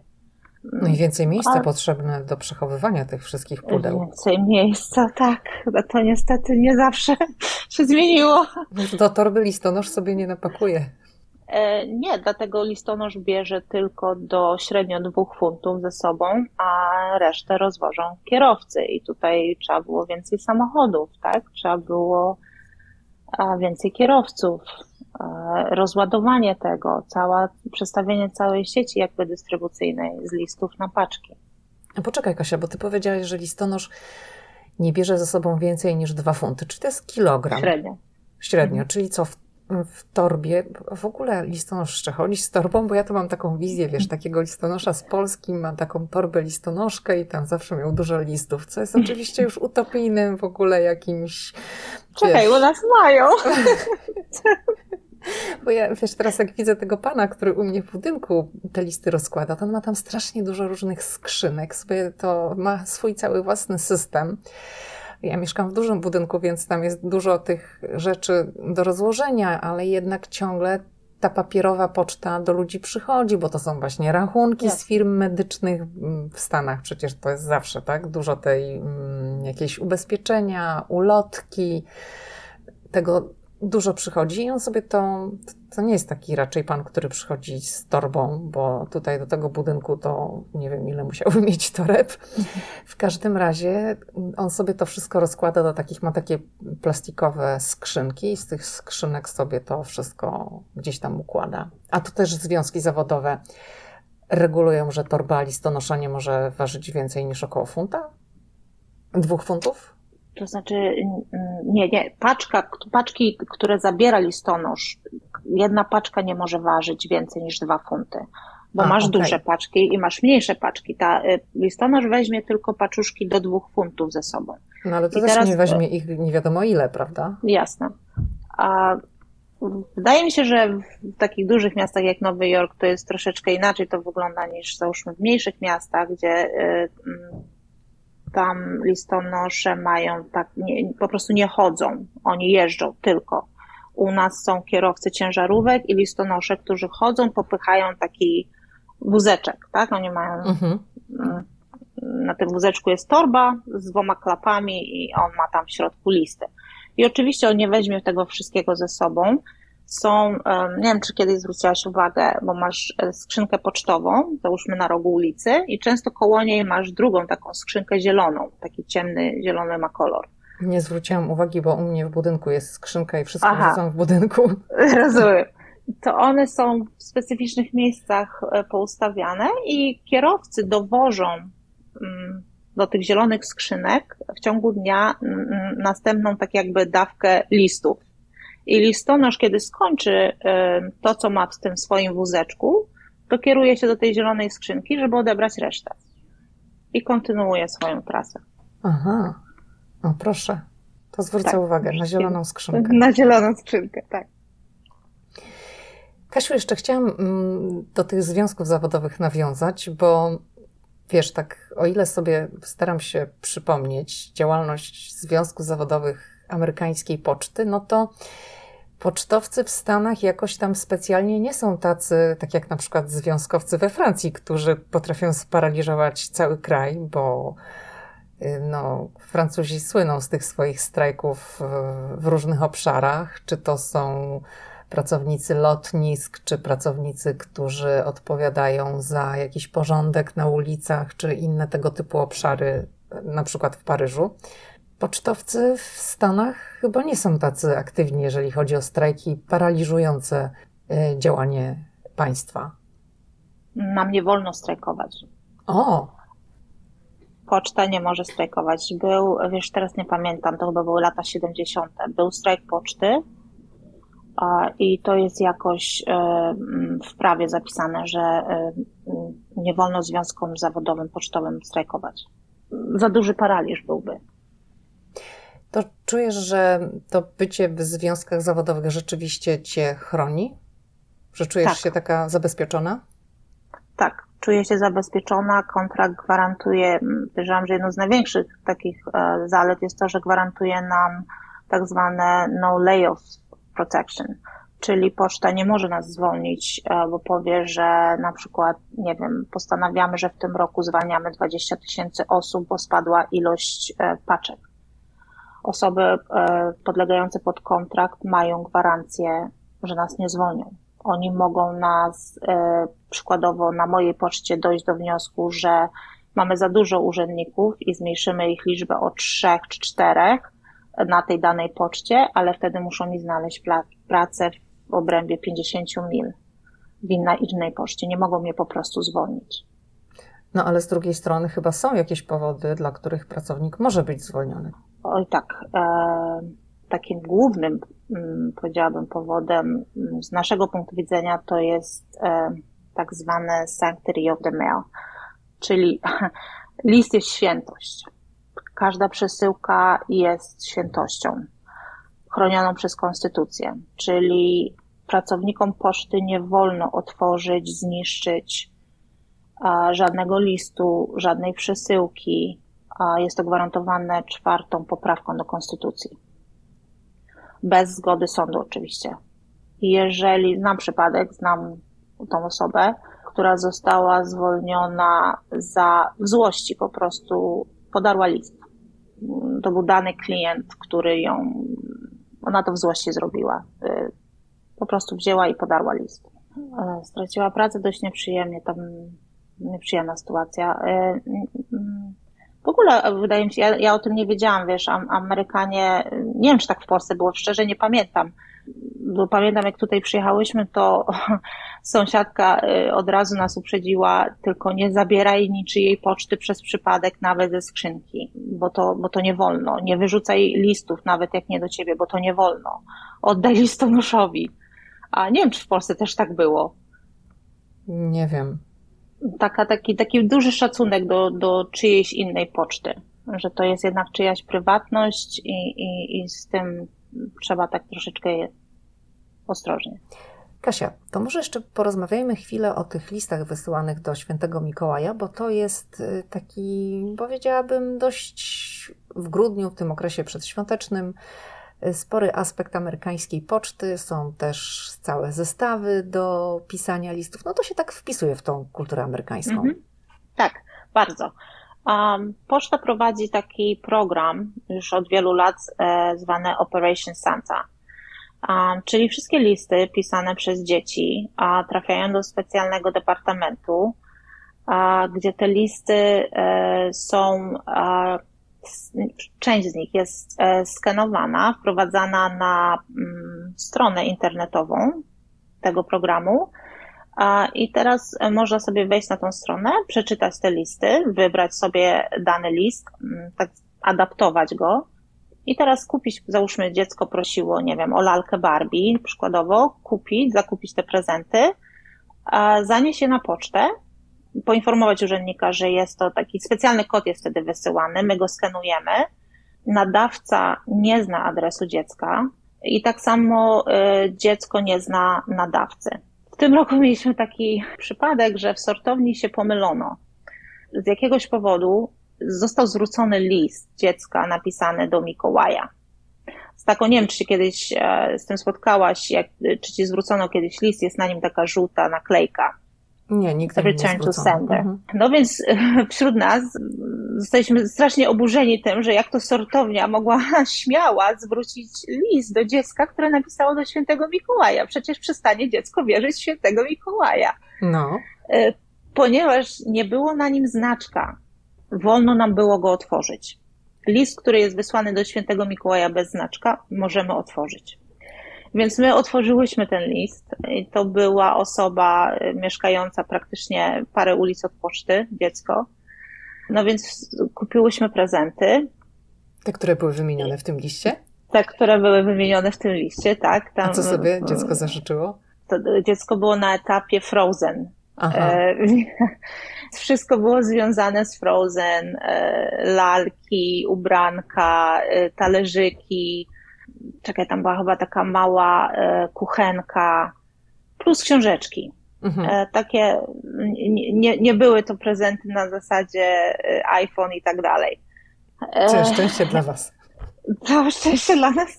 No i więcej miejsca A... potrzebne do przechowywania tych wszystkich pudeł. Więcej miejsca, tak. No to niestety nie zawsze (laughs) się zmieniło. Do torby listonosz sobie nie napakuje. Nie, dlatego listonosz bierze tylko do średnio dwóch funtów ze sobą, a resztę rozwożą kierowcy. I tutaj trzeba było więcej samochodów, tak? Trzeba było więcej kierowców, rozładowanie tego, cała, przestawienie całej sieci jakby dystrybucyjnej z listów na paczki. A poczekaj Kasia, bo ty powiedziałaś, że listonosz nie bierze ze sobą więcej niż dwa funty. Czy to jest kilogram? Średnio. Średnio, mhm. czyli co, w w torbie, w ogóle listonosz jeszcze chodzi z torbą, bo ja to mam taką wizję, wiesz, takiego listonosza z Polski, ma taką torbę listonoszkę i tam zawsze miał dużo listów, co jest oczywiście już utopijnym w ogóle jakimś... Czekaj, wiesz, u nas mają. (laughs) Bo ja, wiesz, teraz jak widzę tego pana, który u mnie w budynku te listy rozkłada, to on ma tam strasznie dużo różnych skrzynek, sobie to ma swój cały własny system. Ja mieszkam w dużym budynku, więc tam jest dużo tych rzeczy do rozłożenia, ale jednak ciągle ta papierowa poczta do ludzi przychodzi, bo to są właśnie rachunki z firm medycznych w Stanach. Przecież to jest zawsze, tak? Dużo tej mm, jakieś ubezpieczenia, ulotki. Tego dużo przychodzi i on sobie to, to nie jest taki raczej pan, który przychodzi z torbą, bo tutaj do tego budynku to nie wiem ile musiałby (laughs) mieć toreb. W każdym razie on sobie to wszystko rozkłada do takich, ma takie plastikowe skrzynki i z tych skrzynek sobie to wszystko gdzieś tam układa. A to też związki zawodowe regulują, że torba listonosza może ważyć więcej niż około funta? Dwóch funtów? To znaczy, nie, nie, paczka, paczki, które zabiera listonosz, jedna paczka nie może ważyć więcej niż dwa funty, bo A, masz okay. duże paczki i masz mniejsze paczki. Ta y, listonosz weźmie tylko paczuszki do dwóch funtów ze sobą. No ale to I też teraz, nie weźmie ich nie wiadomo ile, prawda? Jasne. A Wydaje mi się, że w takich dużych miastach jak Nowy Jork to jest troszeczkę inaczej to wygląda niż załóżmy w mniejszych miastach, gdzie y, tam listonosze mają tak, nie, po prostu nie chodzą, oni jeżdżą tylko. U nas są kierowcy ciężarówek i listonosze, którzy chodzą, popychają taki wózeczek, tak? Oni mają, mhm. Na tym wózeczku jest torba z dwoma klapami i on ma tam w środku listy. I oczywiście on nie weźmie tego wszystkiego ze sobą, są, nie wiem, czy kiedyś zwróciłaś uwagę, bo masz e, skrzynkę pocztową, załóżmy na rogu ulicy i często koło niej masz drugą taką skrzynkę zieloną, taki ciemny, zielony ma kolor. Nie zwróciłam uwagi, bo u mnie w budynku jest skrzynka i wszystko są w budynku. (laughs) Rozumiem. To one są w specyficznych miejscach e, poustawiane i kierowcy dowożą mm, do tych zielonych skrzynek w ciągu dnia mm, następną tak jakby dawkę listów i listonosz, kiedy skończy to, co ma w tym swoim wózeczku, to kieruje się do tej zielonej skrzynki, żeby odebrać resztę. I kontynuuje swoją trasę. Aha, o proszę. To zwrócę tak, uwagę na zieloną skrzynkę. Na zieloną skrzynkę, tak. Kasiu, jeszcze chciałam mm, do tych związków zawodowych nawiązać, bo wiesz, tak o ile sobie staram się przypomnieć działalność związków zawodowych amerykańskiej poczty, no to pocztowcy w Stanach jakoś tam specjalnie nie są tacy, tak jak na przykład związkowcy we Francji, którzy potrafią sparaliżować cały kraj, bo Y, no, Francuzi słyną z tych swoich strajków w różnych obszarach, czy to są pracownicy lotnisk, czy pracownicy, którzy odpowiadają za jakiś porządek na ulicach, czy inne tego typu obszary, na przykład w Paryżu. Pocztowcy w Stanach chyba nie są tacy aktywni, jeżeli chodzi o strajki paraliżujące y, działanie państwa. Nam nie wolno strajkować. O! Poczta nie może strajkować. Był, wiesz, teraz nie pamiętam, to chyba były lata 70. Był strajk poczty i to jest jakoś e, w prawie zapisane, że e, nie wolno związkom zawodowym pocztowym strajkować. Za duży paraliż byłby. To czujesz, że to bycie w związkach zawodowych rzeczywiście cię chroni? Że czujesz tak. się taka zabezpieczona? Tak, czuję się zabezpieczona. Kontrakt gwarantuje, podejrzewam, że jedną z największych takich e, zalet jest to, że gwarantuje nam tak zwane no layoff protection, czyli poczta nie może nas zwolnić, e, bo powie, że na przykład, nie wiem, postanawiamy, że w tym roku zwalniamy 20 tysięcy osób, bo spadła ilość e, paczek. Osoby podlegające pod kontrakt mają gwarancję, że nas nie zwolnią oni mogą nas e, przykładowo na mojej poczcie dojść do wniosku, że mamy za dużo urzędników i zmniejszymy ich liczbę o trzech czy czterech na tej danej poczcie, ale wtedy muszą mi znaleźć pracę w obrębie 50 mil w innej poczcie. Nie mogą mnie po prostu zwolnić. No ale z drugiej strony chyba są jakieś powody, dla których pracownik może być zwolniony. Oj tak. E, takim głównym, mm, powiedziałabym, powodem mm, z naszego punktu widzenia to jest e, tak zwane sanctity of the mail, czyli (laughs) list jest świętość. Każda przesyłka jest świętością chronioną przez konstytucję, czyli pracownikom poczty nie wolno otworzyć, zniszczyć żadnego listu, żadnej przesyłki. Jest to gwarantowane czwartą poprawką do konstytucji bez zgody sądu oczywiście. Jeżeli znam przypadek, znam tą osobę, która została zwolniona za w złości po prostu podarła list. To był dany klient, który ją, ona to w złości zrobiła. Y, po prostu wzięła i podarła list. Y, straciła pracę dość nieprzyjemnie, tam nieprzyjemna sytuacja. W ogóle e, wydaje mi się, ja, ja o tym nie wiedziałam, wiesz, Amerykanie, nie wiem czy tak w Polsce było, szczerze nie pamiętam. Bo pamiętam, jak tutaj przyjechałyśmy, to (laughs) sąsiadka e, od razu nas uprzedziła, tylko nie zabieraj niczyjej poczty przez przypadek, nawet ze skrzynki, bo to, bo to nie wolno. Nie wyrzucaj listów, nawet jak nie do ciebie, bo to nie wolno. Oddaj listonoszowi. A nie wiem, czy w Polsce też tak było. Nie wiem taka, taki, taki duży szacunek do, do czyjejś innej poczty, że to jest jednak czyjaś prywatność i, i, i z tym trzeba tak troszeczkę ostrożnie. Kasia, to może jeszcze porozmawiajmy chwilę o tych listach wysyłanych do świętego Mikołaja, bo to jest y, taki, powiedziałabym, dość w grudniu, w tym okresie przedświątecznym, spory aspekt amerykańskiej poczty, są też całe zestawy do pisania listów. No to się tak wpisuje w tą kulturę amerykańską. Mhm. Tak, bardzo. Um, Poczta prowadzi taki program już od wielu lat e, zwany Operation Santa. Um, czyli wszystkie listy pisane przez dzieci a, trafiają do specjalnego departamentu, a, gdzie te listy e, są a, część z nich jest e, skanowana, wprowadzana na mm, stronę internetową tego programu. I teraz e, można sobie wejść na tą stronę, przeczytać te listy, wybrać sobie dany list, mm, tak adaptować go i teraz kupić, załóżmy dziecko prosiło, nie wiem, o lalkę Barbie przykładowo, kupić, zakupić te prezenty, zanieść je na pocztę poinformować urzędnika, że jest to taki specjalny kod jest wtedy wysyłany, my go skenujemy. Nadawca nie zna adresu dziecka i tak samo y, dziecko nie zna nadawcy. W tym roku mieliśmy taki przypadek, że w sortowni się pomylono. Z jakiegoś powodu został zwrócony list dziecka napisany do Mikołaja. Z taką, nie wiem, czy się kiedyś e, z tym spotkałaś, jak, czy ci zwrócono kiedyś list, jest na nim taka żółta naklejka Nie, nikt Return to sender. Mhm. No więc (laughs) wśród nas zostaliśmy strasznie oburzeni tym, że jak to sortownia mogła (laughs) śmiała zwrócić list do dziecka, które napisało do świętego Mikołaja. Przecież przestanie dziecko wierzyć w świętego Mikołaja. No. E, ponieważ nie było na nim znaczka, wolno nam było go otworzyć. List, który jest wysłany do świętego Mikołaja bez znaczka, możemy otworzyć. Więc my otworzyłyśmy ten list i to była osoba e, mieszkająca praktycznie parę ulic od poczty, dziecko. No więc kupiłyśmy prezenty. Te, które były wymienione w tym liście? Te, które były wymienione w tym liście, tak. Tam, A co sobie dziecko zażyczyło? To dziecko było na etapie Frozen. Aha. E, (laughs) wszystko było związane z Frozen. E, lalki, ubranka, talerzyki, czekaj, tam była chyba taka mała e, kuchenka, plus książeczki. Mhm. E, takie, nie, nie były to prezenty na zasadzie e, iPhone i tak dalej. Całe szczęście dla Was. (laughs) Całe szczęście dla nas.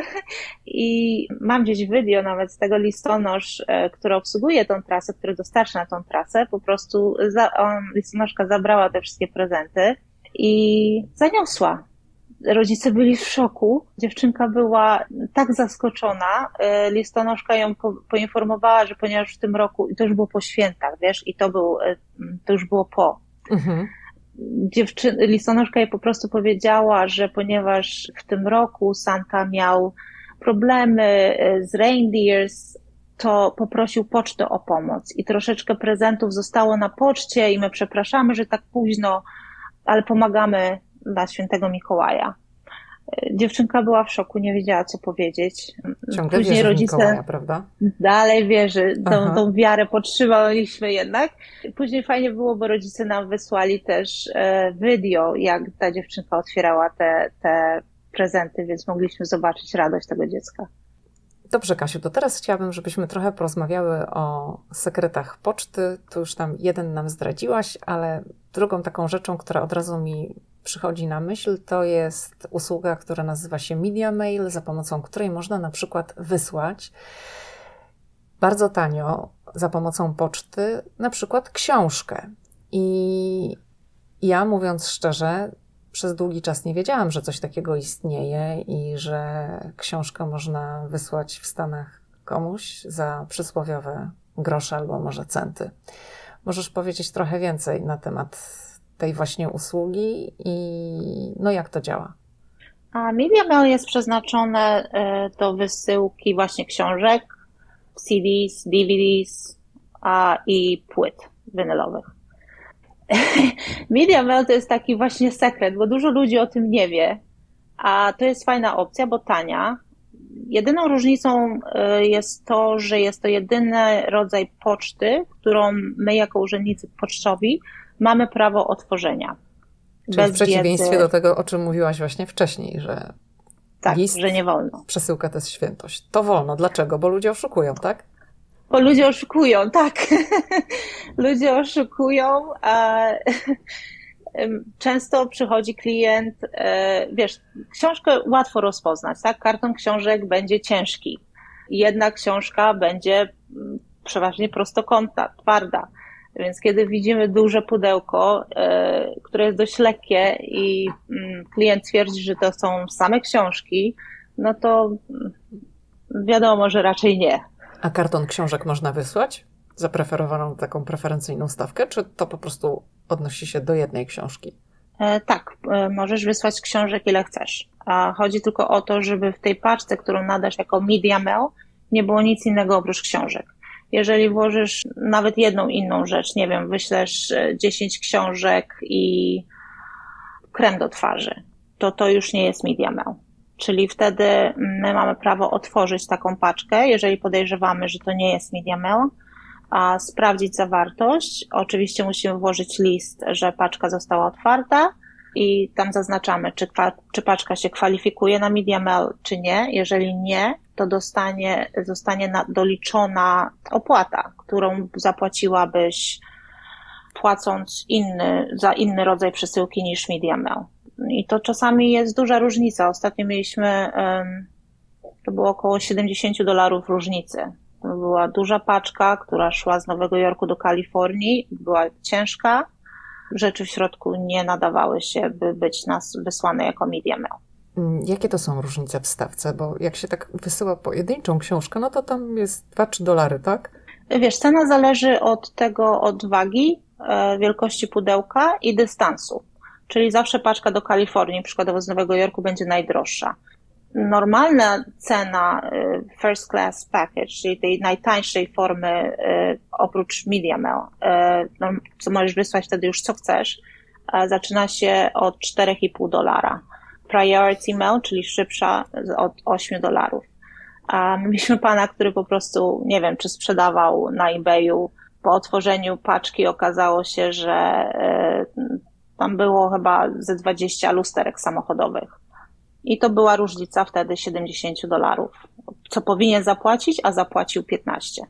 (laughs) I mam gdzieś video nawet z tego listonosz, który obsługuje tą trasę, który dostarcza na tą trasę. Po prostu za, on, listonoszka zabrała te wszystkie prezenty i zaniosła rodzice byli w szoku. Dziewczynka była tak zaskoczona. E, listonoszka ją po, poinformowała, że ponieważ w tym roku, i to już było po świętach, wiesz, i to, był, e, to już było po. Mhm. Dziewczyn, listonoszka jej po prostu powiedziała, że ponieważ w tym roku Santa miał problemy e, z reindeers, to poprosił pocztę o pomoc i troszeczkę prezentów zostało na poczcie i my przepraszamy, że tak późno, ale pomagamy dla świętego Mikołaja. Dziewczynka była w szoku, nie wiedziała co powiedzieć. Ciągle Później rodzice Mikołaja, prawda? Dalej wierzy, tą, tą wiarę podtrzymaliśmy jednak. Później fajnie było, bo rodzice nam wysłali też e, video, jak ta dziewczynka otwierała te, te prezenty, więc mogliśmy zobaczyć radość tego dziecka. Dobrze, Kasiu, to teraz chciałabym, żebyśmy trochę porozmawiały o sekretach poczty. Tu już tam jeden nam zdradziłaś, ale drugą taką rzeczą, która od razu mi przychodzi na myśl, to jest usługa, która nazywa się Media Mail, za pomocą której można na przykład wysłać bardzo tanio za pomocą poczty na przykład książkę. I ja, mówiąc szczerze, przez długi czas nie wiedziałam, że coś takiego istnieje i że książkę można wysłać w Stanach komuś za przysłowiowe grosze albo może centy. Możesz powiedzieć trochę więcej na temat tej właśnie usługi i no jak to działa? A Media Mail jest przeznaczone e, do wysyłki właśnie książek, CDs, DVDs a, i płyt winylowych. (laughs) Media Mail to jest taki właśnie sekret, bo dużo ludzi o tym nie wie, a to jest fajna opcja, bo tania. Jedyną różnicą e, jest to, że jest to jedyny rodzaj poczty, którą my jako urzędnicy pocztowi mamy prawo otworzenia. Czyli w przeciwieństwie wiedzy. do tego, o czym mówiłaś właśnie wcześniej, że tak, list, że nie wolno. Przesyłka to jest świętość. To wolno. Dlaczego? Bo ludzie oszukują, tak? Bo ludzie oszukują, tak. (laughs) ludzie oszukują. A często przychodzi klient, e, wiesz, książkę łatwo rozpoznać, tak? Karton książek będzie ciężki. Jedna książka będzie mm, przeważnie prostokątna, twarda więc kiedy widzimy duże pudełko, e, które jest dość lekkie i mm, klient twierdzi, że to są same książki, no to mm, wiadomo, że raczej nie. A karton książek można wysłać? Zapreferowaną taką preferencyjną stawkę, czy to po prostu odnosi się do jednej książki? E, tak, e, możesz wysłać książek ile chcesz. A chodzi tylko o to, żeby w tej paczce, którą nadasz jako media mail, nie było nic innego oprócz książek jeżeli włożysz nawet jedną inną rzecz, nie wiem, wyślesz 10 e, książek i krem do twarzy, to to już nie jest media mail. Czyli wtedy my mamy prawo otworzyć taką paczkę, jeżeli podejrzewamy, że to nie jest media mail, a sprawdzić zawartość. Oczywiście musimy włożyć list, że paczka została otwarta i tam zaznaczamy, czy, czy paczka się kwalifikuje na media mail, czy nie. Jeżeli nie, to dostanie, zostanie na, doliczona opłata, którą zapłaciłabyś płacąc inny, za inny rodzaj przesyłki niż Media Mail. I to czasami jest duża różnica. Ostatnio mieliśmy, to było około 70 dolarów różnicy była duża paczka, która szła z Nowego Jorku do Kalifornii, była ciężka. Rzeczy w środku nie nadawały się, by być nas wysłane jako media mail. Mm, jakie to są różnice w stawce? Bo jak się tak wysyła pojedynczą książkę, no to tam jest 2-3 dolary, tak? Wiesz, cena zależy od tego, od wagi, e, wielkości pudełka i dystansu. Czyli zawsze paczka do Kalifornii, przykładowo z Nowego Jorku, będzie najdroższa. Normalna cena e, first class package, czyli tej najtańszej formy e, oprócz media mail, no, co możesz wysłać wtedy już co chcesz, zaczyna się od 4,5 dolara. Priority mail, czyli szybsza od 8 dolarów. Mieliśmy pana, który po prostu, nie wiem, czy sprzedawał na eBayu. Po otworzeniu paczki okazało się, że e, tam było chyba ze 20 lusterek samochodowych. I to była różnica wtedy 70 dolarów. Co powinien zapłacić, a zapłacił 15.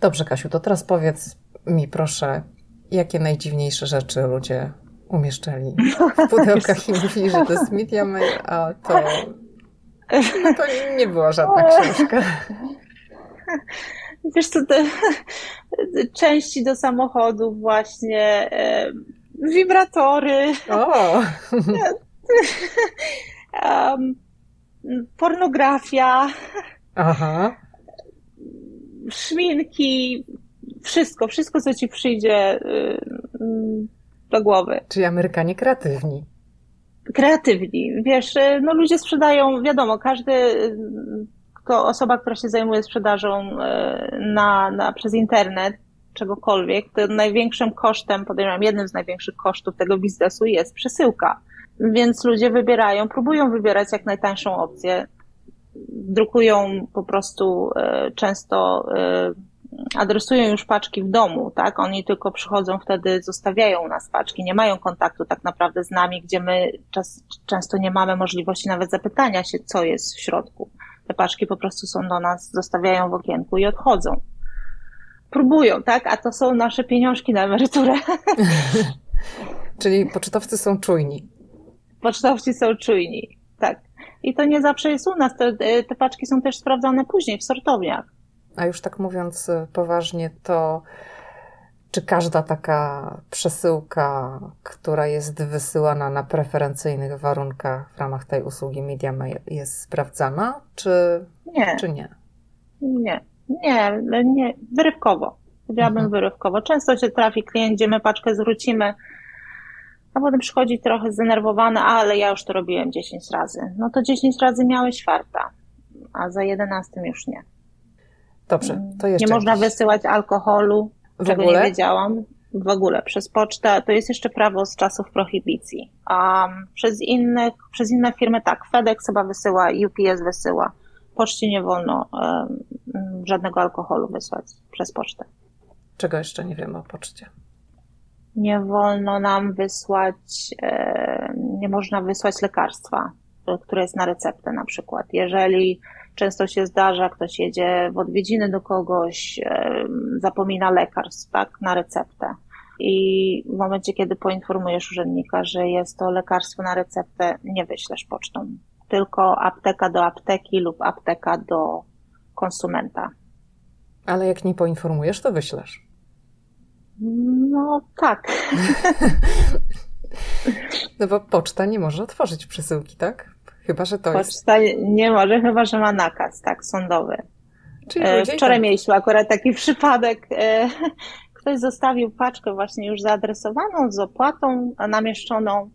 Dobrze, Kasiu, to teraz powiedz mi proszę, jakie najdziwniejsze rzeczy ludzie umieszczali w pudełkach i mówili, że to jest media mail, a to no to nie była żadna książka. (laughs) Wiesz co, te (laughs) części do samochodów właśnie, e, wibratory. O! (laughs) um, pornografia. Aha. Szminki. Wszystko, wszystko co ci przyjdzie y, do głowy. Czyli Amerykanie kreatywni kreatywni. Wiesz, y, no ludzie sprzedają, wiadomo, każdy, kto, osoba, która się zajmuje sprzedażą y, na, na, przez internet, czegokolwiek, to największym kosztem, podejrzewam, jednym z największych kosztów tego biznesu jest przesyłka. Więc ludzie wybierają, próbują wybierać jak najtańszą opcję. Drukują po prostu y, często adresują już paczki w domu, tak? Oni tylko przychodzą wtedy, zostawiają u nas paczki, nie mają kontaktu tak naprawdę z nami, gdzie my czas, często nie mamy możliwości nawet zapytania się, co jest w środku. Te paczki po prostu są do nas, zostawiają w okienku i odchodzą. Próbują, tak? A to są nasze pieniążki na emeryturę. (laughs) Czyli pocztowcy są czujni. Pocztowcy są czujni, tak. I to nie zawsze jest u nas. Te, te paczki są też sprawdzane później w sortowniach. A już tak mówiąc y, poważnie, to czy każda taka przesyłka, która jest wysyłana na preferencyjnych warunkach w ramach tej usługi Media jest sprawdzana, czy nie? Czy nie? Nie, nie, nie wyrywkowo. Powiedziałabym mhm. wyrywkowo. Często się trafi klient, gdzie my paczkę zwrócimy, a potem przychodzi trochę zdenerwowany, ale ja już to robiłem 10 razy. No to 10 razy miałeś farta, a za 11 już nie. Dobrze, to jeszcze. Nie można wysyłać alkoholu, w czego ogóle? nie wiedziałam. W ogóle przez pocztę to jest jeszcze prawo z czasów prohibicji. Um, przez, innych, przez inne firmy tak, FedEx chyba wysyła, UPS wysyła. Poczcie nie wolno um, żadnego alkoholu wysłać przez pocztę. Czego jeszcze nie wiem o poczcie? Nie wolno nam wysłać, e, nie można wysłać lekarstwa, które jest na receptę na przykład. Jeżeli Często się zdarza, ktoś jedzie w odwiedziny do kogoś, zapomina lekarstw, tak, na receptę. I w momencie, kiedy poinformujesz urzędnika, że jest to lekarstwo na receptę, nie wyślesz pocztą. Tylko apteka do apteki lub apteka do konsumenta. Ale jak nie poinformujesz, to wyślesz. No tak. (laughs) no bo poczta nie może otworzyć przesyłki, tak? Chyba, że to Poczta jest. nie może, chyba, że ma nakaz, tak, sądowy. Czyli e, Wczoraj tak. mieliśmy akurat taki (laughs) przypadek. E, (laughs) ktoś zostawił paczkę właśnie już zaadresowaną, z opłatą namieszczoną.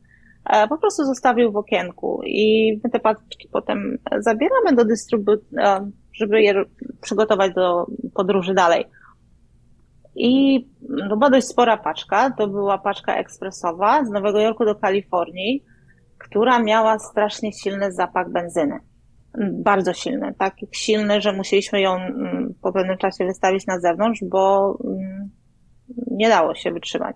E, po prostu zostawił w okienku i my te paczki potem zabieramy do dystrybucji, żeby je przygotować do podróży dalej. I to była dość spora paczka. To była paczka ekspresowa z Nowego Jorku do Kalifornii która miała strasznie silny zapach benzyny. Bardzo silny, tak silny, że musieliśmy ją mm, po pewnym czasie wystawić na zewnątrz, bo mm, nie dało się wytrzymać.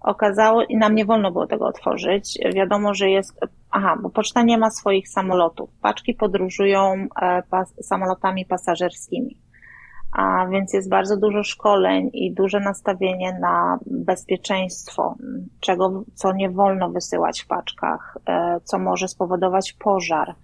Okazało, i nam nie wolno było tego otworzyć. Wiadomo, że jest, aha, bo poczta nie ma swoich samolotów. Paczki podróżują e, pas, samolotami pasażerskimi a więc jest bardzo dużo szkoleń i duże nastawienie na bezpieczeństwo, czego, co nie wolno wysyłać w paczkach, e, co może spowodować pożar,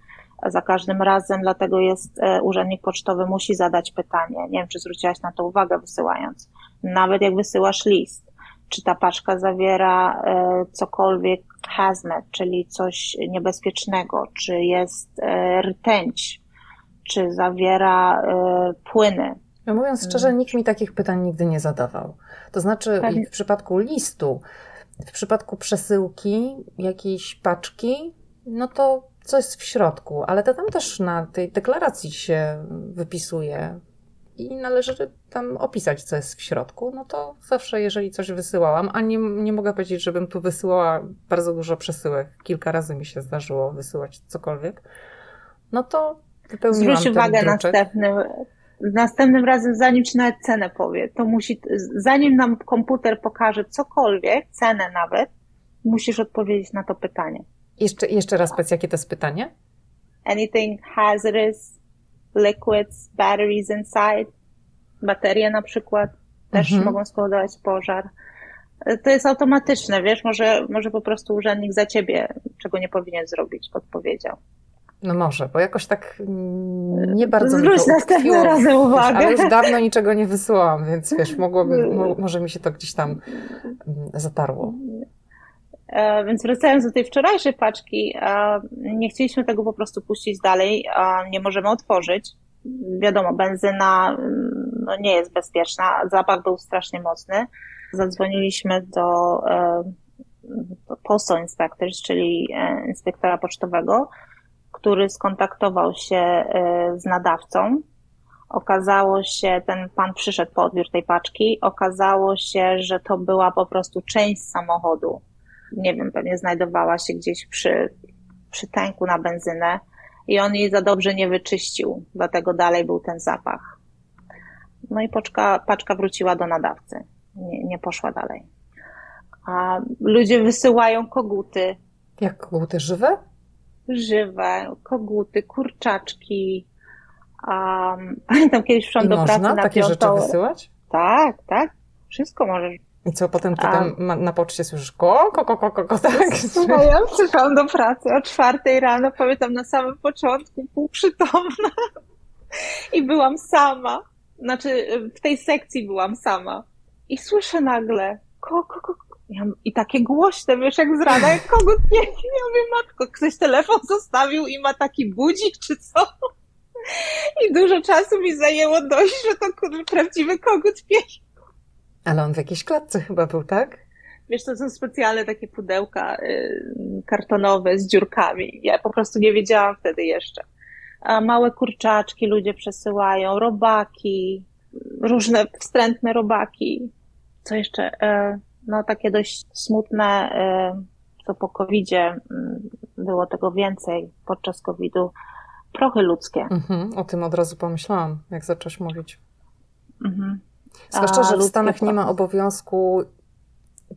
za każdym razem, dlatego jest e, urzędnik pocztowy musi zadać pytanie. Nie wiem, czy zwróciłaś na to uwagę wysyłając. Nawet jak wysyłasz list, czy ta paczka zawiera e, cokolwiek hazmat, czyli coś niebezpiecznego, czy jest rtęć, czy zawiera płyny. No mówiąc szczerze, hmm. nikt mi takich pytań nigdy nie zadawał. To znaczy, w przypadku listu, w przypadku przesyłki jakiejś paczki, no to co jest w środku, ale to tam też na tej deklaracji się wypisuje i należy tam opisać, co jest w środku, no to zawsze, jeżeli coś wysyłałam, a nie, nie mogę powiedzieć, żebym tu wysyłała bardzo dużo przesyłek, kilka razy mi się zdarzyło wysyłać cokolwiek, no to wypełniłam Zwróć uwagę następnym, następnym razem, zanim ci nawet cenę powie, to musi, zanim nam komputer pokaże cokolwiek, cenę nawet, musisz odpowiedzieć na to pytanie. Jeszcze, jeszcze raz powiedz, jakie to jest pytanie? Anything hazardous, liquids, batteries inside. Baterie na przykład też mhm. mogą spowodować pożar. To jest automatyczne, wiesz, może, może po prostu urzędnik za ciebie, czego nie powinien zrobić, podpowiedział. No może, bo jakoś tak nie bardzo Zwróć mi następnym razem uwagę. Ale już dawno niczego nie wysyłam, więc wiesz, mogłoby, może mi się to gdzieś tam mm, zatarło. E, więc wracając do tej wczorajszej paczki, e, nie chcieliśmy tego po prostu puścić dalej, nie możemy otworzyć. Wiadomo, benzyna mm, no, nie jest bezpieczna, zapach był strasznie mocny. Zadzwoniliśmy do, e, do Postal Inspectors, czyli inspektora pocztowego, który skontaktował się z nadawcą. Okazało się, ten pan przyszedł po odbiór tej paczki, okazało się, że to była po prostu część samochodu nie wiem, pewnie znajdowała się gdzieś przy, przy tanku na benzynę i on jej za dobrze nie wyczyścił, dlatego dalej był ten zapach. No i paczka, paczka wróciła do nadawcy, nie, nie poszła dalej. A ludzie wysyłają koguty. Jak koguty żywe? Żywe, koguty, kurczaczki. Um, (laughs) pamiętam kiedyś wszedłem do pracy na takie piątą. rzeczy wysyłać? Tak, tak. Wszystko możesz i co potem ty tam A... na poczcie słyszysz ko, ko, ko, ko, ko, ko tak? Słuchaj, (laughs) ja przyszłam do pracy o czwartej rano, pamiętam na samym początku, półprzytomna (laughs) i byłam sama. Znaczy w tej sekcji byłam sama. I słyszę nagle ko, ko, ko, i takie głośne, wiesz, jak z rana, jak kogut (laughs) nie, ja mówię, matko, ktoś telefon zostawił i ma taki budzik, czy co? I dużo czasu mi zajęło dojść, że to prawdziwy kogut piękny. Ale on w jakiejś klatce chyba był, tak? Wiesz, to są specjalne takie pudełka y, kartonowe z dziurkami. Ja po prostu nie wiedziałam wtedy jeszcze. A małe kurczaczki ludzie przesyłają, robaki, różne wstrętne robaki. Co jeszcze? Y, no takie dość smutne, y, co po covidzie było tego więcej podczas covidu. Prochy ludzkie. Mhm, o tym od razu pomyślałam, jak zacząłeś mówić. Mhm. Zwłaszcza, że w Stanach nie ma obowiązku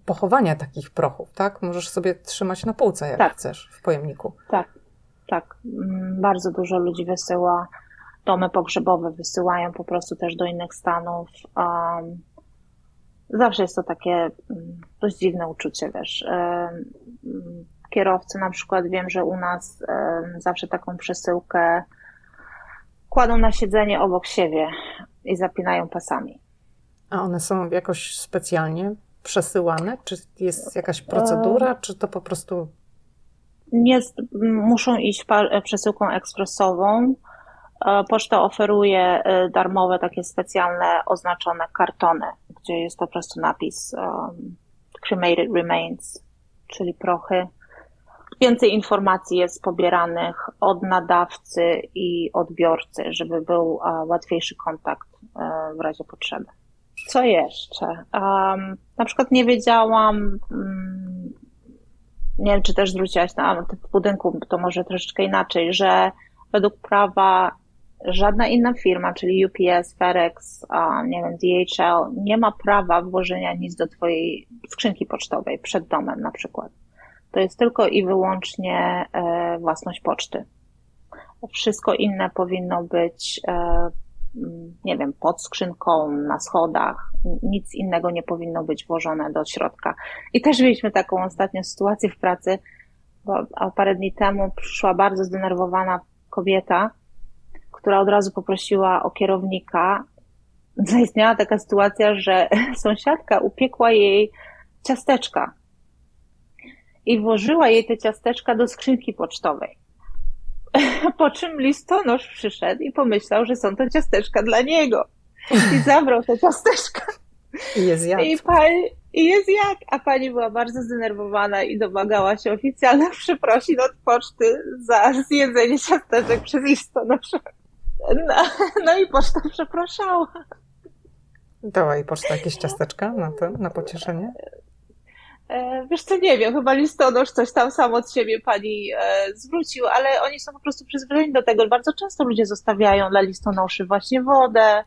pochowania takich prochów, tak? Możesz sobie trzymać na półce, jak tak. chcesz, w pojemniku. Tak, tak. Mm, bardzo dużo ludzi wysyła, domy pogrzebowe wysyłają po prostu też do innych stanów. Um, zawsze jest to takie mm, dość dziwne uczucie, wiesz. Um, kierowcy na przykład wiem, że u nas um, zawsze taką przesyłkę kładą na siedzenie obok siebie i zapinają pasami. A one są jakoś specjalnie przesyłane? Czy jest jakaś procedura, czy to po prostu. Jest, muszą iść przesyłką ekspresową. E, poczta oferuje e, darmowe takie specjalne oznaczone kartony, gdzie jest po prostu napis um, cremated remains, czyli prochy. Więcej informacji jest pobieranych od nadawcy i odbiorcy, żeby był łatwiejszy kontakt w razie potrzeby. Co jeszcze? Um, na przykład nie wiedziałam, um, nie wiem, czy też zwróciłaś na w budynku, to może troszeczkę inaczej, że według prawa żadna inna firma, czyli UPS, FedEx, nie wiem, DHL, nie ma prawa włożenia nic do Twojej skrzynki pocztowej przed domem na przykład. To jest tylko i wyłącznie e, własność poczty. Wszystko inne powinno być e, nie wiem, pod skrzynką, na schodach. Nic innego nie powinno być włożone do środka. I też mieliśmy taką ostatnią sytuację w pracy, bo parę dni temu przyszła bardzo zdenerwowana kobieta, która od razu poprosiła o kierownika. (laughs) Zaistniała taka sytuacja, że (laughs) sąsiadka upiekła jej ciasteczka i włożyła jej te ciasteczka do skrzynki pocztowej. (laughs) Po czym listonosz przyszedł i pomyślał, że są to ciasteczka dla niego. I zabrał te ciasteczka. I jest jak. I, pani, I. A pani była bardzo zdenerwowana i domagała się oficjalnych przeprosin od poczty za zjedzenie ciasteczek przez listonosza. No, no i poczta przepraszała. Dała jej poczta jakieś ciasteczka na to, na pocieszenie? E, wiesz co, nie wiem, chyba listonosz coś tam sam od siebie pani e, zwrócił, ale oni są po prostu przyzwyczajeni do tego. Bardzo często ludzie zostawiają dla listonoszy właśnie wodę,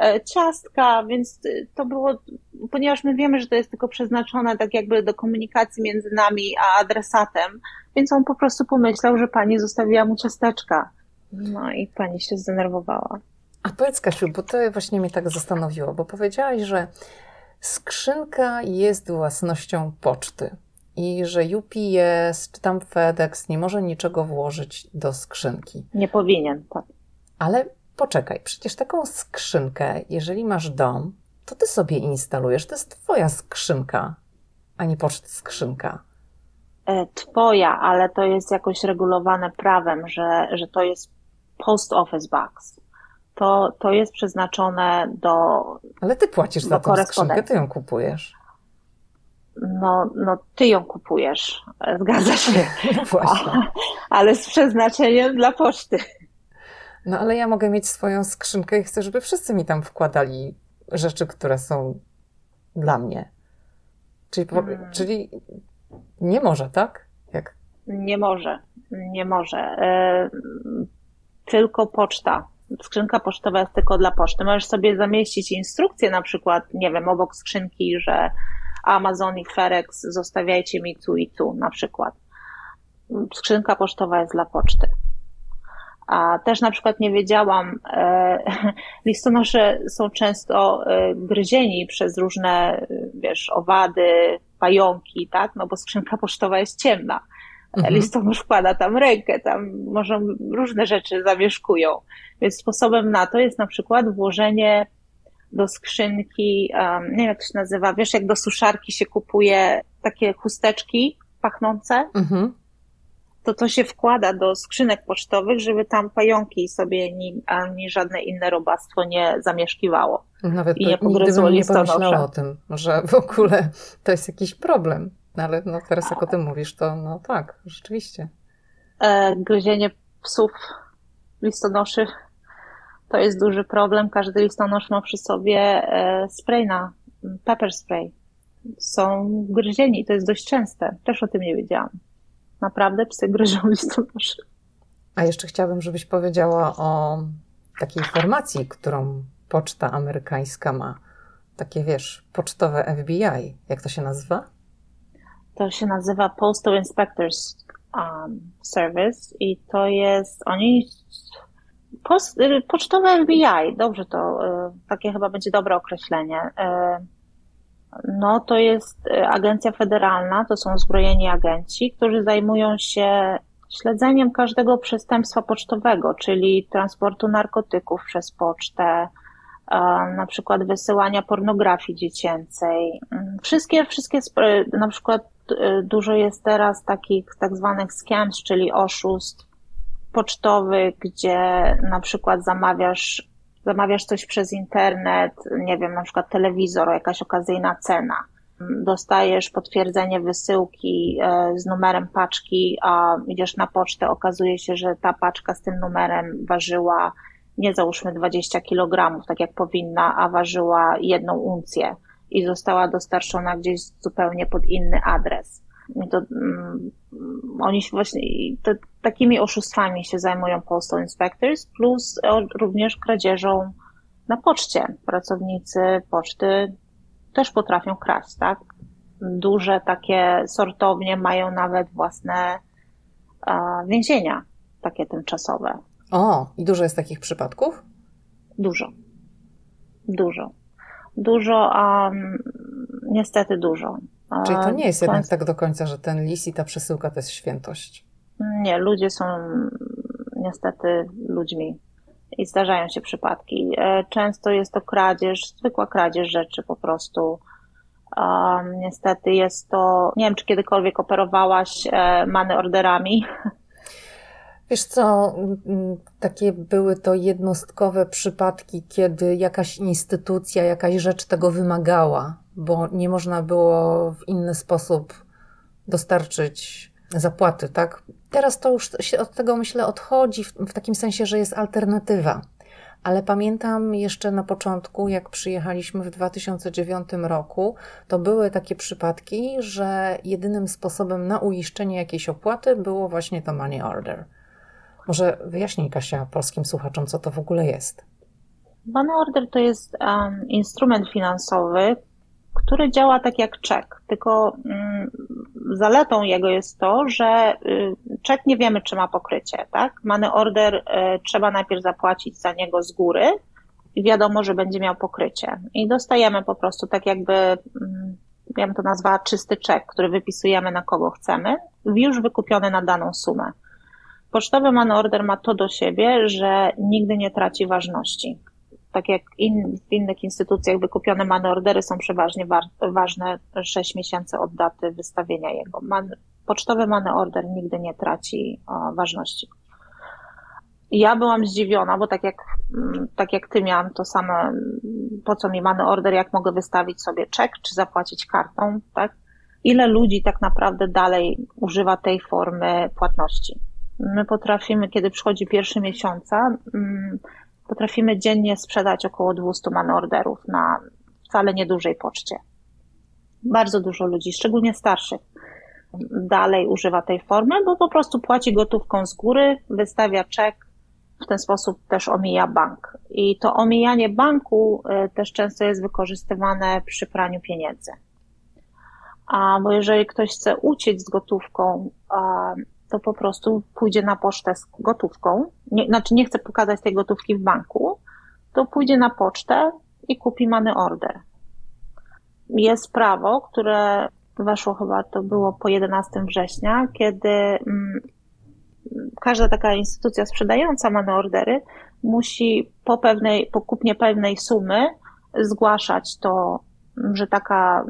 e, ciastka, więc to było, ponieważ my wiemy, że to jest tylko przeznaczone tak jakby do komunikacji między nami a adresatem, więc on po prostu pomyślał, że pani zostawiła mu ciasteczka. No i pani się zdenerwowała. A powiedz Kasiu, bo to właśnie mnie tak zastanowiło, bo powiedziałaś, że skrzynka jest własnością poczty i że UPS czy tam FedEx nie może niczego włożyć do skrzynki. Nie powinien, tak. Ale poczekaj, przecież taką skrzynkę, jeżeli masz dom, to ty sobie instalujesz. To jest twoja skrzynka, a nie poczty skrzynka. E, twoja, ale to jest jakoś regulowane prawem, że, że to jest post office box to, to jest przeznaczone do. Ale ty płacisz za tę skrzynkę, ty ją kupujesz. No, no, ty ją kupujesz, zgadza się. (laughs) No właśnie. (laughs) ale z przeznaczeniem dla poczty. No ale ja mogę mieć swoją skrzynkę i chcę, żeby wszyscy mi tam wkładali rzeczy, które są dla mnie. Czyli, hmm. czyli nie może, tak? Jak? Nie może, nie może. Tylko poczta skrzynka pocztowa jest tylko dla poczty. Możesz sobie zamieścić instrukcję na przykład, nie wiem, obok skrzynki, że Amazon i FedEx zostawiajcie mi tu i tu na przykład. Skrzynka pocztowa jest dla poczty. A też na przykład nie wiedziałam, e, (laughs) listonosze są często e, gryzieni przez różne, wiesz, owady, pająki, tak? No bo skrzynka pocztowa jest ciemna. Mhm. Listonosz wkłada tam rękę, tam może różne rzeczy zamieszkują. Więc sposobem na to jest na przykład włożenie do skrzynki, um, nie wiem jak to się nazywa, wiesz, jak do suszarki się kupuje takie chusteczki pachnące, mhm. to to się wkłada do skrzynek pocztowych, żeby tam pająki sobie ani, ani żadne inne robactwo nie zamieszkiwało. Nawet I nie nigdy bym nie pomyślała o tym, że w ogóle to jest jakiś problem. No ale no teraz jak o tym mówisz, to no tak, rzeczywiście. E, gryzienie psów listonoszy to jest duży problem. Każdy listonosz ma przy sobie e, spray na pepper spray. Są gryzieni, to jest dość częste. Też o tym nie wiedziałam. Naprawdę psy gryżą (laughs) listonoszy. A jeszcze chciałabym, żebyś powiedziała o takiej formacji, którą poczta amerykańska ma. Takie, wiesz, pocztowe FBI. Jak to się nazywa? To się nazywa Postal Inspectors um, Service i to jest, oni Post, y, pocztowe FBI, dobrze to, y, takie chyba będzie dobre określenie. Y, no, to jest agencja federalna, to są zbrojeni agenci, którzy zajmują się śledzeniem każdego przestępstwa pocztowego, czyli transportu narkotyków przez pocztę, na przykład wysyłania pornografii dziecięcej. Mm, wszystkie, wszystkie, na przykład dużo jest teraz takich tak zwanych scams, czyli oszustw, pocztowy, gdzie na przykład zamawiasz, zamawiasz coś przez internet, nie wiem, na przykład telewizor, jakaś okazyjna cena. Dostajesz potwierdzenie wysyłki e, z numerem paczki, a idziesz na pocztę, okazuje się, że ta paczka z tym numerem ważyła nie załóżmy 20 kg, tak jak powinna, a ważyła jedną uncję i została dostarczona gdzieś zupełnie pod inny adres. I to, um, oni się właśnie to, takimi oszustwami się zajmują Postal Inspectors, plus również kradzieżą na poczcie. Pracownicy poczty też potrafią kraść, tak? Duże takie sortownie mają nawet własne uh, więzienia, takie tymczasowe. O, i dużo jest takich przypadków? Dużo. Dużo. Dużo, um, niestety dużo. Czyli to nie jest jednak tak do końca, że ten list i ta przesyłka to jest świętość. Nie, ludzie są niestety ludźmi i zdarzają się przypadki. E, często jest to kradzież, zwykła kradzież rzeczy po prostu. Um, niestety jest to, nie wiem, czy kiedykolwiek operowałaś e, many orderami. (laughs) Wiesz co, takie były to jednostkowe przypadki, kiedy jakaś instytucja, jakaś rzecz tego wymagała, bo nie można było w inny sposób dostarczyć zapłaty, tak? Teraz to już się od tego, myślę, odchodzi w, w takim sensie, że jest alternatywa. Ale pamiętam jeszcze na początku, jak przyjechaliśmy w 2009 roku, to były takie przypadki, że jedynym sposobem na uiszczenie jakiejś opłaty było właśnie to money order. Może wyjaśnij, Kasia, polskim słuchaczom, co to w ogóle jest. Money order to jest um, instrument finansowy, który działa tak jak czek, tylko um, zaletą jego jest to, że y, czek nie wiemy, czy ma pokrycie, tak? Money order y, trzeba najpierw zapłacić za niego z góry i wiadomo, że będzie miał pokrycie. I dostajemy po prostu tak jakby, mm, ja bym to nazwała czysty czek, który wypisujemy na kogo chcemy, już wykupiony na daną sumę. Pocztowy money order ma to do siebie, że nigdy nie traci ważności. Tak jak in, w innych instytucjach wykupione money ordery są przeważnie wa ważne 6 miesięcy od daty wystawienia jego. Man, pocztowy money order nigdy nie traci o, ważności. Ja byłam zdziwiona, bo tak jak, mm, tak jak ty miałam to samo, po co mi money order, jak mogę wystawić sobie czek, czy zapłacić kartą, tak? Ile ludzi tak naprawdę dalej używa tej formy płatności? My potrafimy, kiedy przychodzi pierwszy miesiąca, mm, potrafimy dziennie sprzedać około 200 man orderów na wcale niedużej poczcie. Bardzo dużo ludzi, szczególnie starszych, dalej używa tej formy, bo po prostu płaci gotówką z góry, wystawia czek, w ten sposób też omija bank. I to omijanie banku y, też często jest wykorzystywane przy praniu pieniędzy. A bo jeżeli ktoś chce uciec z gotówką, to po prostu pójdzie na pocztę z gotówką, nie, znaczy nie chce pokazać tej gotówki w banku, to pójdzie na pocztę i kupi money order. Jest prawo, które weszło chyba, to było po 11 września, kiedy mm, każda taka instytucja sprzedająca money ordery musi po pewnej, po kupnie pewnej sumy zgłaszać to, że taka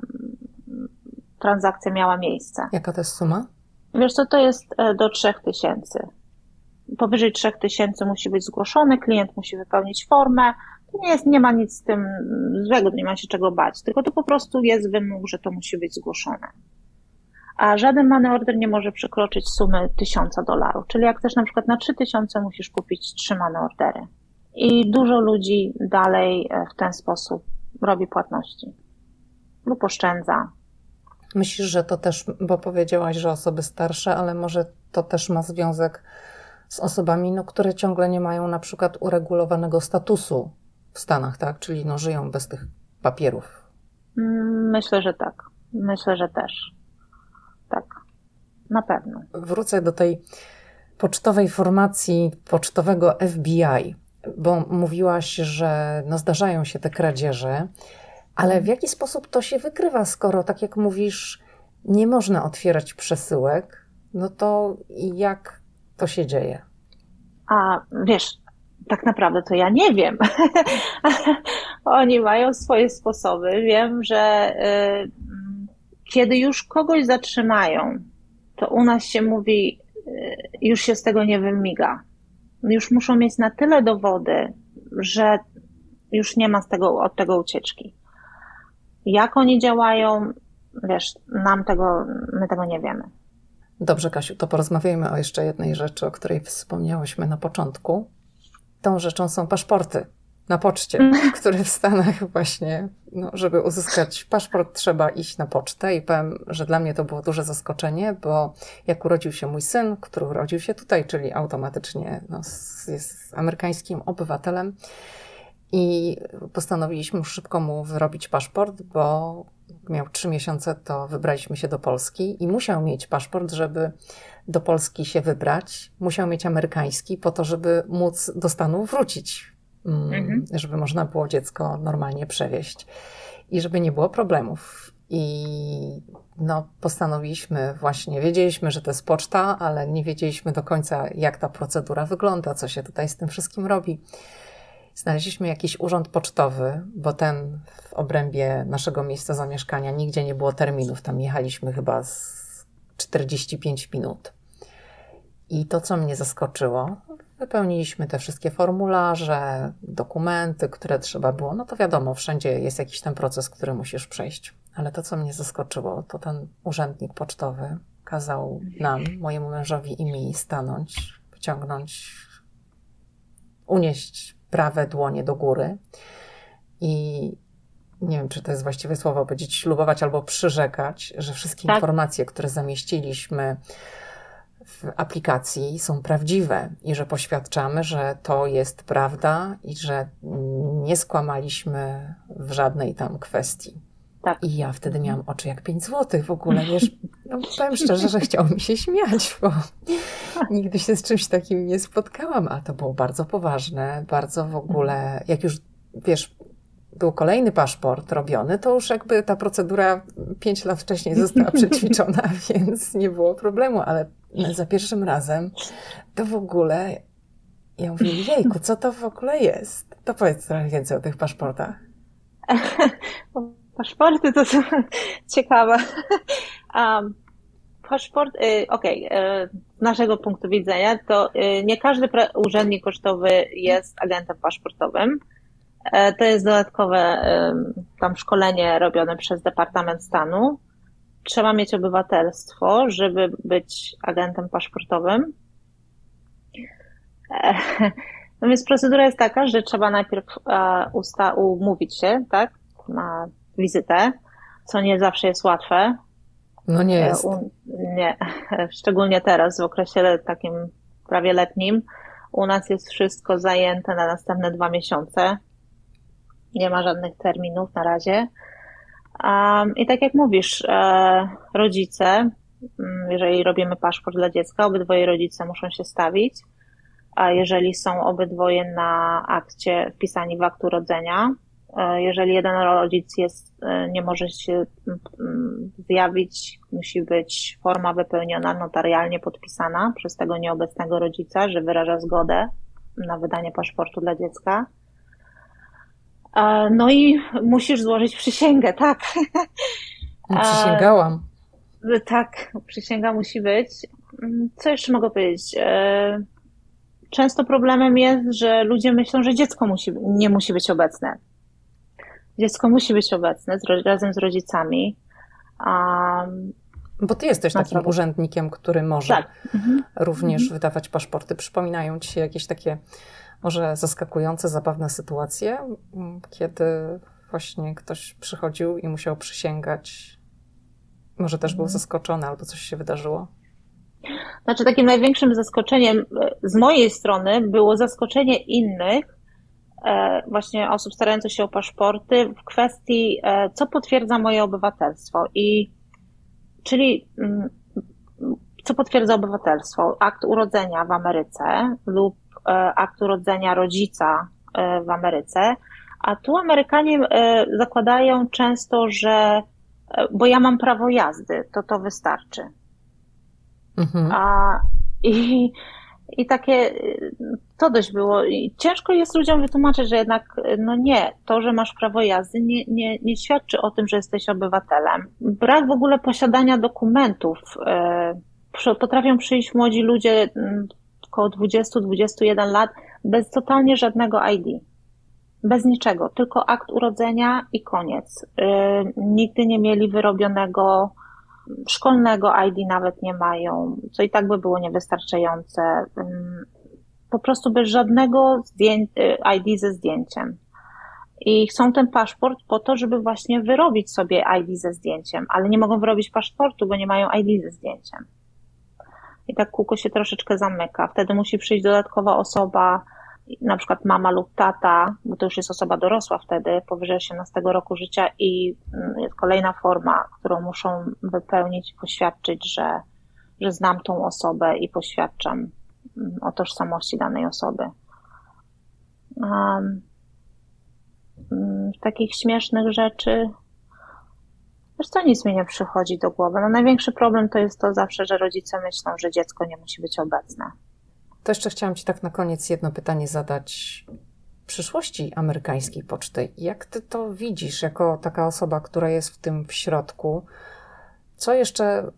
transakcja miała miejsce. Jaka to jest suma? Wiesz co, to jest e, do 3000. Powyżej 3000 musi być zgłoszony, klient musi wypełnić formę. To nie, jest, nie ma nic z tym złego, nie ma się czego bać, tylko to po prostu jest wymóg, że to musi być zgłoszone. A żaden money order nie może przekroczyć sumy 1000 dolarów. Czyli jak chcesz na przykład na 3000 musisz kupić 3 money ordery. I dużo ludzi dalej e, w ten sposób robi płatności lub oszczędza, Myślisz, że to też, bo powiedziałaś, że osoby starsze, ale może to też ma związek z osobami, no, które ciągle nie mają na przykład uregulowanego statusu w Stanach, tak? Czyli no, żyją bez tych papierów. Myślę, że tak. Myślę, że też. Tak. Na pewno. Wrócę do tej pocztowej formacji pocztowego FBI, bo mówiłaś, że no, zdarzają się te kradzieże. Ale w jaki sposób to się wykrywa, skoro, tak jak mówisz, nie można otwierać przesyłek, no to jak to się dzieje? A wiesz, tak naprawdę to ja nie wiem. (laughs) Oni mają swoje sposoby. Wiem, że y, kiedy już kogoś zatrzymają, to u nas się mówi, y, już się z tego nie wymiga. Już muszą mieć na tyle dowody, że już nie ma z tego, od tego ucieczki. Jak oni działają, wiesz, nam tego, my tego nie wiemy. Dobrze, Kasiu, to porozmawiajmy o jeszcze jednej rzeczy, o której wspomniałyśmy na początku. Tą rzeczą są paszporty na poczcie, (laughs) które w Stanach właśnie, no, żeby uzyskać paszport, trzeba iść na pocztę i powiem, że dla mnie to było duże zaskoczenie, bo jak urodził się mój syn, który urodził się tutaj, czyli automatycznie no, jest amerykańskim obywatelem, i postanowiliśmy szybko mu wyrobić paszport, bo miał trzy miesiące, to wybraliśmy się do Polski i musiał mieć paszport, żeby do Polski się wybrać. Musiał mieć amerykański po to, żeby móc do Stanów wrócić, mm, mhm. żeby można było dziecko normalnie przewieźć i żeby nie było problemów. I no, postanowiliśmy właśnie, wiedzieliśmy, że to jest poczta, ale nie wiedzieliśmy do końca, jak ta procedura wygląda, co się tutaj z tym wszystkim robi. Znaleźliśmy jakiś urząd pocztowy, bo ten w obrębie naszego miejsca zamieszkania nigdzie nie było terminów. Tam jechaliśmy chyba z 45 minut. I to, co mnie zaskoczyło, wypełniliśmy te wszystkie formularze, dokumenty, które trzeba było. No to wiadomo, wszędzie jest jakiś ten proces, który musisz przejść. Ale to, co mnie zaskoczyło, to ten urzędnik pocztowy kazał nam, mojemu mężowi i mi stanąć, wyciągnąć, unieść prawe dłonie do góry i nie wiem, czy to jest właściwe słowo, powiedzieć ślubować albo przyrzekać, że wszystkie tak. informacje, które zamieściliśmy w aplikacji są prawdziwe i że poświadczamy, że to jest prawda i że nie skłamaliśmy w żadnej tam kwestii. Tak. I ja wtedy miałam oczy jak 5 złotych w ogóle, wiesz, no powiem szczerze, że chciało mi się śmiać, bo nigdy się z czymś takim nie spotkałam, a to było bardzo poważne, bardzo w ogóle, jak już, wiesz, był kolejny paszport robiony, to już jakby ta procedura 5 lat wcześniej została przećwiczona, (laughs) więc nie było problemu, ale za pierwszym razem to w ogóle, ja mówię, jejku, co to w ogóle jest? To powiedz trochę więcej o tych paszportach. (laughs) Paszporty to są (laughs) ciekawe. Um, paszport, y, okej, okay, z naszego punktu widzenia, to y, nie każdy urzędnik kosztowy jest agentem paszportowym. E, to jest dodatkowe tam szkolenie robione przez Departament Stanu. Trzeba mieć obywatelstwo, żeby być agentem paszportowym. E, (laughs) no więc procedura jest taka, że trzeba najpierw e, usta umówić się, tak, na wizytę, co nie zawsze jest łatwe. No nie jest. nie, (laughs) szczególnie teraz, w okresie takim prawie letnim. U nas jest wszystko zajęte na następne dwa miesiące. Nie ma żadnych terminów na razie. Um, I tak jak mówisz, e, rodzice, mm, jeżeli robimy paszport dla dziecka, obydwoje rodzice muszą się stawić, a jeżeli są obydwoje na akcie wpisani w akt urodzenia, E, jeżeli jeden rodzic jest, e, nie może się zjawić, musi być forma wypełniona, notarialnie podpisana przez tego nieobecnego rodzica, że wyraża zgodę na wydanie paszportu dla dziecka. E, no i musisz złożyć przysięgę, tak. (laughs) Przysięgałam. Tak, przysięga musi być. Co jeszcze mogę powiedzieć? Często problemem jest, że ludzie myślą, że dziecko musi, nie musi być obecne. Dziecko musi być obecne z, razem z rodzicami. Um, bo ty jesteś takim urzędnikiem, który może tak. mhm. również mhm. wydawać paszporty. Przypominają ci się jakieś takie może zaskakujące, zabawne sytuacje, kiedy właśnie ktoś przychodził i musiał przysięgać. Może też był mhm. zaskoczony albo coś się wydarzyło? Znaczy, takim największym zaskoczeniem e, z mojej strony było zaskoczenie innych, właśnie osób starających się o paszporty w kwestii, e, co potwierdza moje obywatelstwo. I czyli mm, co potwierdza obywatelstwo? Akt urodzenia w Ameryce lub e, akt urodzenia rodzica w Ameryce. A tu Amerykanie zakładają często, że bo ja mam prawo jazdy, to to wystarczy. Mhm. A, I i takie, to dość było. I ciężko jest ludziom wytłumaczyć, że jednak, no nie, to, że masz prawo jazdy, nie, nie, nie świadczy o tym, że jesteś obywatelem. Brak w ogóle posiadania dokumentów. E, potrafią przyjść młodzi ludzie mm, około 20-21 lat bez totalnie żadnego ID. Bez niczego, tylko akt urodzenia i koniec. Nigdy nie mieli wyrobionego szkolnego ID nawet nie mają, co i tak by było niewystarczające. Po prostu bez żadnego ID ze zdjęciem. I chcą ten paszport po to, żeby właśnie wyrobić sobie ID ze zdjęciem, ale nie mogą wyrobić paszportu, bo nie mają ID ze zdjęciem. I tak kółko się troszeczkę zamyka. Wtedy musi przyjść dodatkowa osoba, na przykład mama lub tata, bo to już jest osoba dorosła wtedy, powyżej 18 roku życia i mm, jest kolejna forma, którą muszą wypełnić poświadczyć, że, że znam tą osobę i poświadczam mm, o tożsamości danej osoby. Um, takich śmiesznych rzeczy Wiesz co, nic mi nie przychodzi do głowy. No największy problem to jest to zawsze, że rodzice myślą, że dziecko nie musi być obecne. To jeszcze chciałam Ci tak na koniec jedno pytanie zadać. Przyszłości amerykańskiej poczty. Jak Ty to widzisz jako taka osoba, która jest w tym w środku? Co jeszcze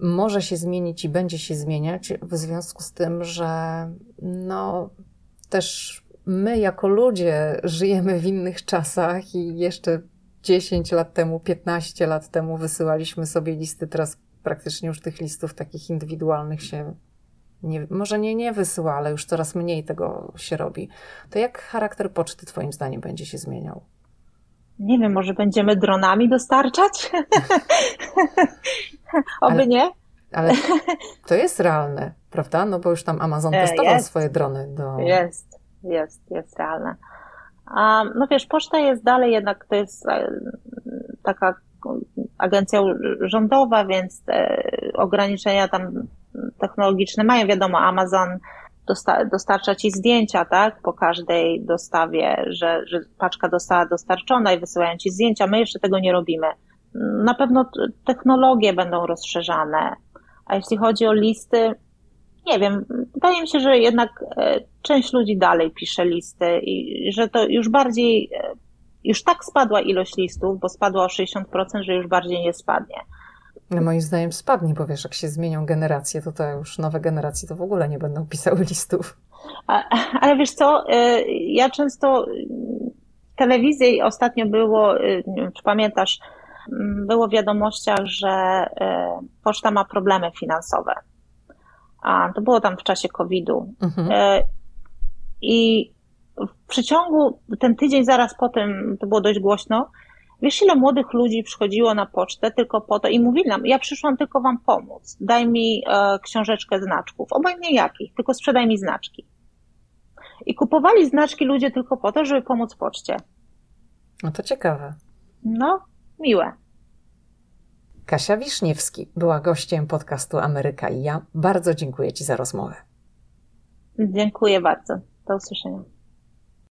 może się zmienić i będzie się zmieniać w związku z tym, że no też my jako ludzie żyjemy w innych czasach i jeszcze 10 lat temu, 15 lat temu wysyłaliśmy sobie listy, teraz praktycznie już tych listów takich indywidualnych się nie, może nie, nie wysyła, ale już coraz mniej tego się robi. To jak charakter poczty Twoim zdaniem będzie się zmieniał? Nie wiem, może będziemy dronami dostarczać? (laughs) Oby ale, nie. Ale (laughs) to jest realne, prawda? No bo już tam Amazon e, testował jest. swoje drony do. Jest, jest, jest realne. Um, no wiesz, poczta jest dalej jednak, to jest e, taka agencja rządowa, więc ograniczenia tam technologiczne mają. Wiadomo, Amazon dostarcza ci zdjęcia, tak, po każdej dostawie, że, że paczka została dostarczona i wysyłają ci zdjęcia. My jeszcze tego nie robimy. Na pewno technologie będą rozszerzane. A jeśli chodzi o listy, nie wiem, wydaje mi się, że jednak e, część ludzi dalej pisze listy i że to już bardziej, e, już tak spadła ilość listów, bo spadła o 60%, że już bardziej nie spadnie. No moim zdaniem spadnie, bo wiesz, jak się zmienią generacje, to już nowe generacje to w ogóle nie będą pisały listów. A, ale wiesz co, e, ja często w telewizji ostatnio było, czy pamiętasz, było w wiadomościach, że poczta ma problemy finansowe. A to było tam w czasie COVID-u. Mhm. E, I w przeciągu, ten tydzień zaraz po tym, to było dość głośno, wiesz ile młodych ludzi przychodziło na pocztę tylko po to i mówili nam, ja przyszłam tylko wam pomóc, daj mi e, książeczkę znaczków, obojętnie jakich, tylko sprzedaj mi znaczki. I kupowali znaczki ludzie tylko po to, żeby pomóc poczcie. No to ciekawe. No, miłe. Kasia Wiszniewski była gościem podcastu Ameryka i ja. Bardzo dziękuję Ci za rozmowę. Dziękuję bardzo. Do usłyszenia.